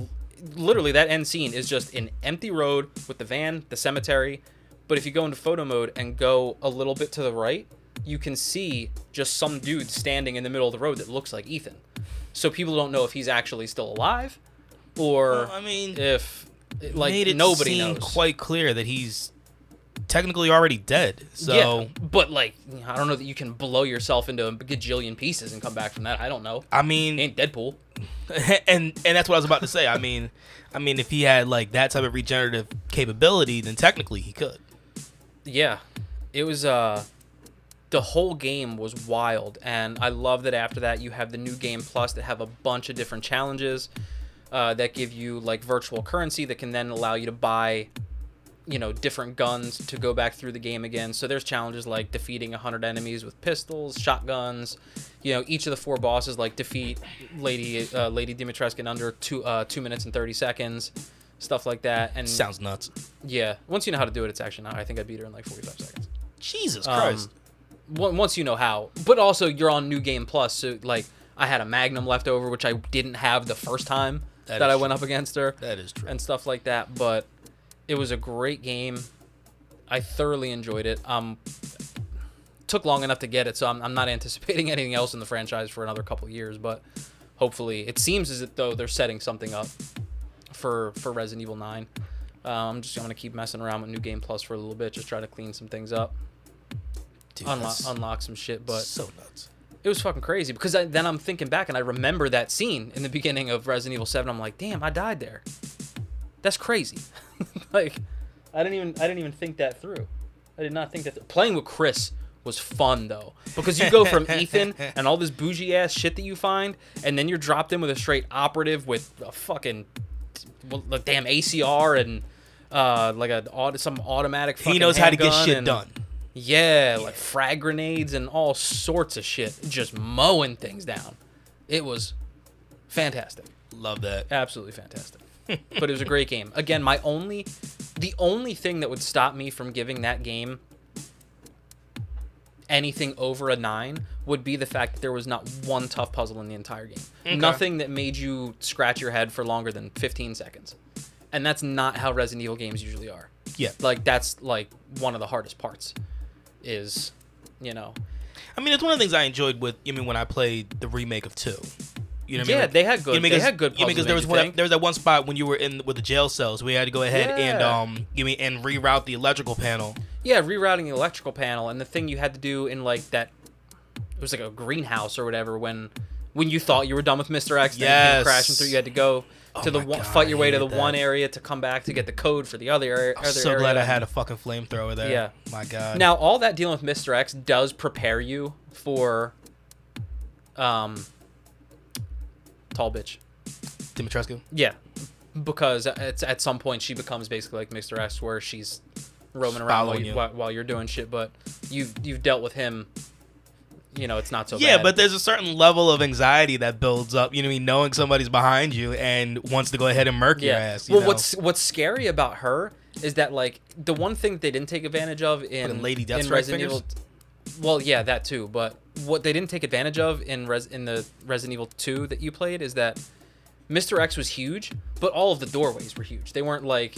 literally that end scene is just an empty road with the van, the cemetery. But if you go into photo mode and go a little bit to the right, you can see just some dude standing in the middle of the road that looks like Ethan. So people don't know if he's actually still alive, or Well, I mean, if like made it nobody seem knows. quite clear that he's technically already dead. So yeah, but like I don't know that you can blow yourself into a gajillion pieces and come back from that. I don't know. I mean, Ain't Deadpool. (laughs) and and that's what I was about to say. I mean, I mean, if he had like that type of regenerative capability, then technically he could. Yeah, it was. uh The whole game was wild, and I love that after that you have the new game plus that have a bunch of different challenges uh, that give you like virtual currency that can then allow you to buy you know different guns to go back through the game again so there's challenges like defeating 100 enemies with pistols shotguns you know each of the four bosses like defeat lady uh, lady dimitrescu in under two uh, two minutes and 30 seconds stuff like that and Sounds nuts. yeah once you know how to do it it's actually not i think i beat her in like 45 seconds Jesus Um, Christ. on- once you know how but also you're on new game plus so like i had a magnum left over which i didn't have the first time That that, i went up against her that is true. and stuff like that. But it was a great game. I thoroughly enjoyed it. Um, took long enough to get it, so I'm, I'm not anticipating (laughs) anything else in the franchise for another couple years. But hopefully, it seems as if though they're setting something up for for Resident Evil 9. Uh, I'm just gonna keep messing around with New Game Plus for a little bit, just try to clean some things up, Dude, unlock that's unlock some shit. But so nuts. it was fucking crazy because I, then I'm thinking back and I remember that scene in the beginning of Resident Evil 7. I'm like, damn, I died there. That's crazy. (laughs) like, I didn't even I didn't even think that through. I did not think that. Playing with Chris was fun though because you go from (laughs) Ethan and all this bougie ass shit that you find, and then you're dropped in with a straight operative with a fucking well, like damn ACR and uh like a some automatic. He knows how to get shit and- done. Yeah, like frag grenades and all sorts of shit, just mowing things down. It was fantastic, Love that. absolutely fantastic. (laughs) but it was a great game. Again, my only, the only thing that would stop me from giving that game anything over a nine would be the fact that there was not one tough puzzle in the entire game. Nothing that made you scratch your head for longer than 15 seconds. And that's not how Resident Evil games usually are Yeah. like that's like one of the hardest parts is you know I mean, it's one of the things I enjoyed with. I mean, when I played the remake of two, You know what I mean? Yeah, Like, they had good- You know, they had good You know, because there was one, think. there was that one spot when you were in with the jail cells. We had to go ahead and um, give me and reroute the electrical panel. Yeah, rerouting the electrical panel and the thing you had to do in like that it was like a greenhouse or whatever when when you thought you were done with Mr. X, then you came crashing through, you had to go to the one, God, fight your way to the hated one area to come back to get the code for the other area. I'm other so glad. I had a fucking flamethrower there. Yeah. My God. Now, all that dealing with Mr. X does prepare you for um tall bitch. Dimitrescu. Yeah, because it's at some point she becomes basically like Mr. X, where she's roaming around while, you, you. while, while you're doing shit. But you've you've dealt with him. You know, it's not so Yeah, bad. but there's a certain level of anxiety that builds up. You know, what I mean, knowing somebody's behind you and wants to go ahead and murk your ass. You well, know? what's what's scary about her is that like the one thing they didn't take advantage of in Fucking Lady Dimitrescu Resident? Evil. Well, yeah, that too. But what they didn't take advantage of in Res in the Resident Evil 2 that you played is that Mr. X was huge, but all of the doorways were huge. They weren't like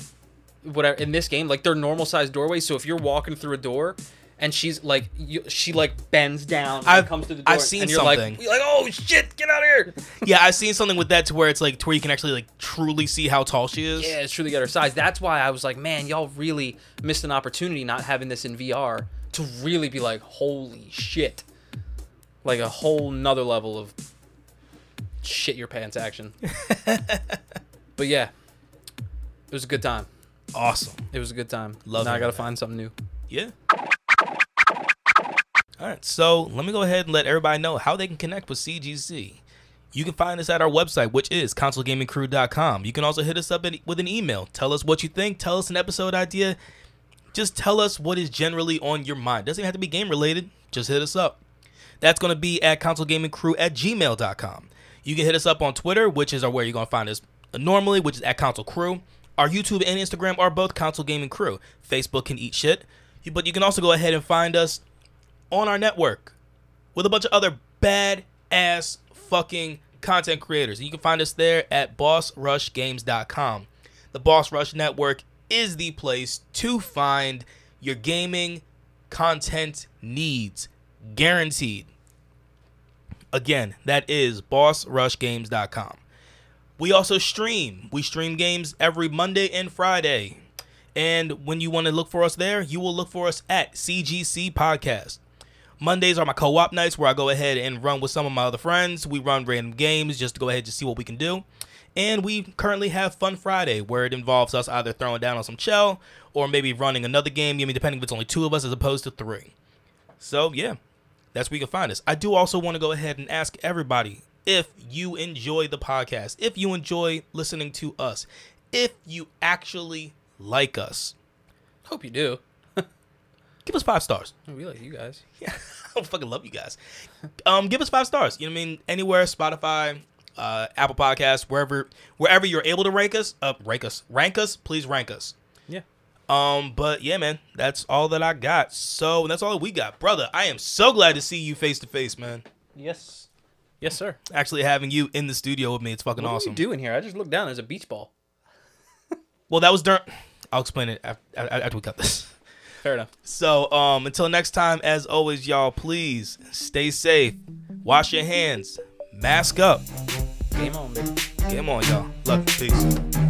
whatever in this game like they're normal sized doorways. So if you're walking through a door. And she's like, you, she like bends down and I've- comes to the door. I've seen and you're something. Like, you're like, oh shit, get out of here! (laughs) yeah, I've seen something with that to where it's like to where you can actually like truly see how tall she is. Yeah, it's truly got her size. That's why I was like, man, y'all really missed an opportunity not having this in VR to really be like, holy shit. Like a whole nother level of shit your pants action. (laughs) but yeah, it was a good time. Awesome. It was a good time. Love now I gotta that. find something new. Yeah. All right, so let me go ahead and let everybody know how they can connect with CGC. You can find us at our website, which is consolegamingcrew.com. You can also hit us up with an email. Tell us what you think. Tell us an episode idea. Just tell us what is generally on your mind. Doesn't even have to be game related. Just hit us up. That's going to be at consolegamingcrew at gmail.com. You can hit us up on Twitter, which is where you're going to find us normally, which is at console crew. Our YouTube and Instagram are both console gaming crew. Facebook can eat shit. But you can also go ahead and find us on our network with a bunch of other bad ass fucking content creators. And you can find us there at bossrushgames.com. The Boss Rush Network is the place to find your gaming content needs. Guaranteed. Again, that is bossrushgames.com. We also stream. We stream games every Monday and Friday. And when you want to look for us there, you will look for us at CGC Podcast. Mondays are my co-op nights where I go ahead and run with some of my other friends. We run random games just to go ahead and see what we can do. And we currently have Fun Friday where it involves us either throwing down on some shell or maybe running another game, I mean, depending if it's only two of us as opposed to three. So yeah, that's where you can find us. I do also want to go ahead and ask everybody if you enjoy the podcast, if you enjoy listening to us, if you actually like us, Hope you do. Give us five stars. We like you guys. (laughs) Yeah, I fucking love you guys. Um, give us five stars. You know what I mean? Anywhere, Spotify, uh, Apple Podcasts, wherever, wherever you're able to rank us, uh, rank us, rank us. Please rank us. Yeah. Um, but yeah, man, that's all that I got. So that's all that we got, brother. I am so glad to see you face to face, man. Yes. Yes, sir. Actually, having you in the studio with me, it's fucking What awesome. are you doing here? I just looked down. There's a beach ball. Well, that was during. I'll explain it after, after we cut this. Fair enough. So, um, until next time, as always, y'all, please stay safe, wash your hands, mask up. Game on, baby. Game on, y'all. Love, peace.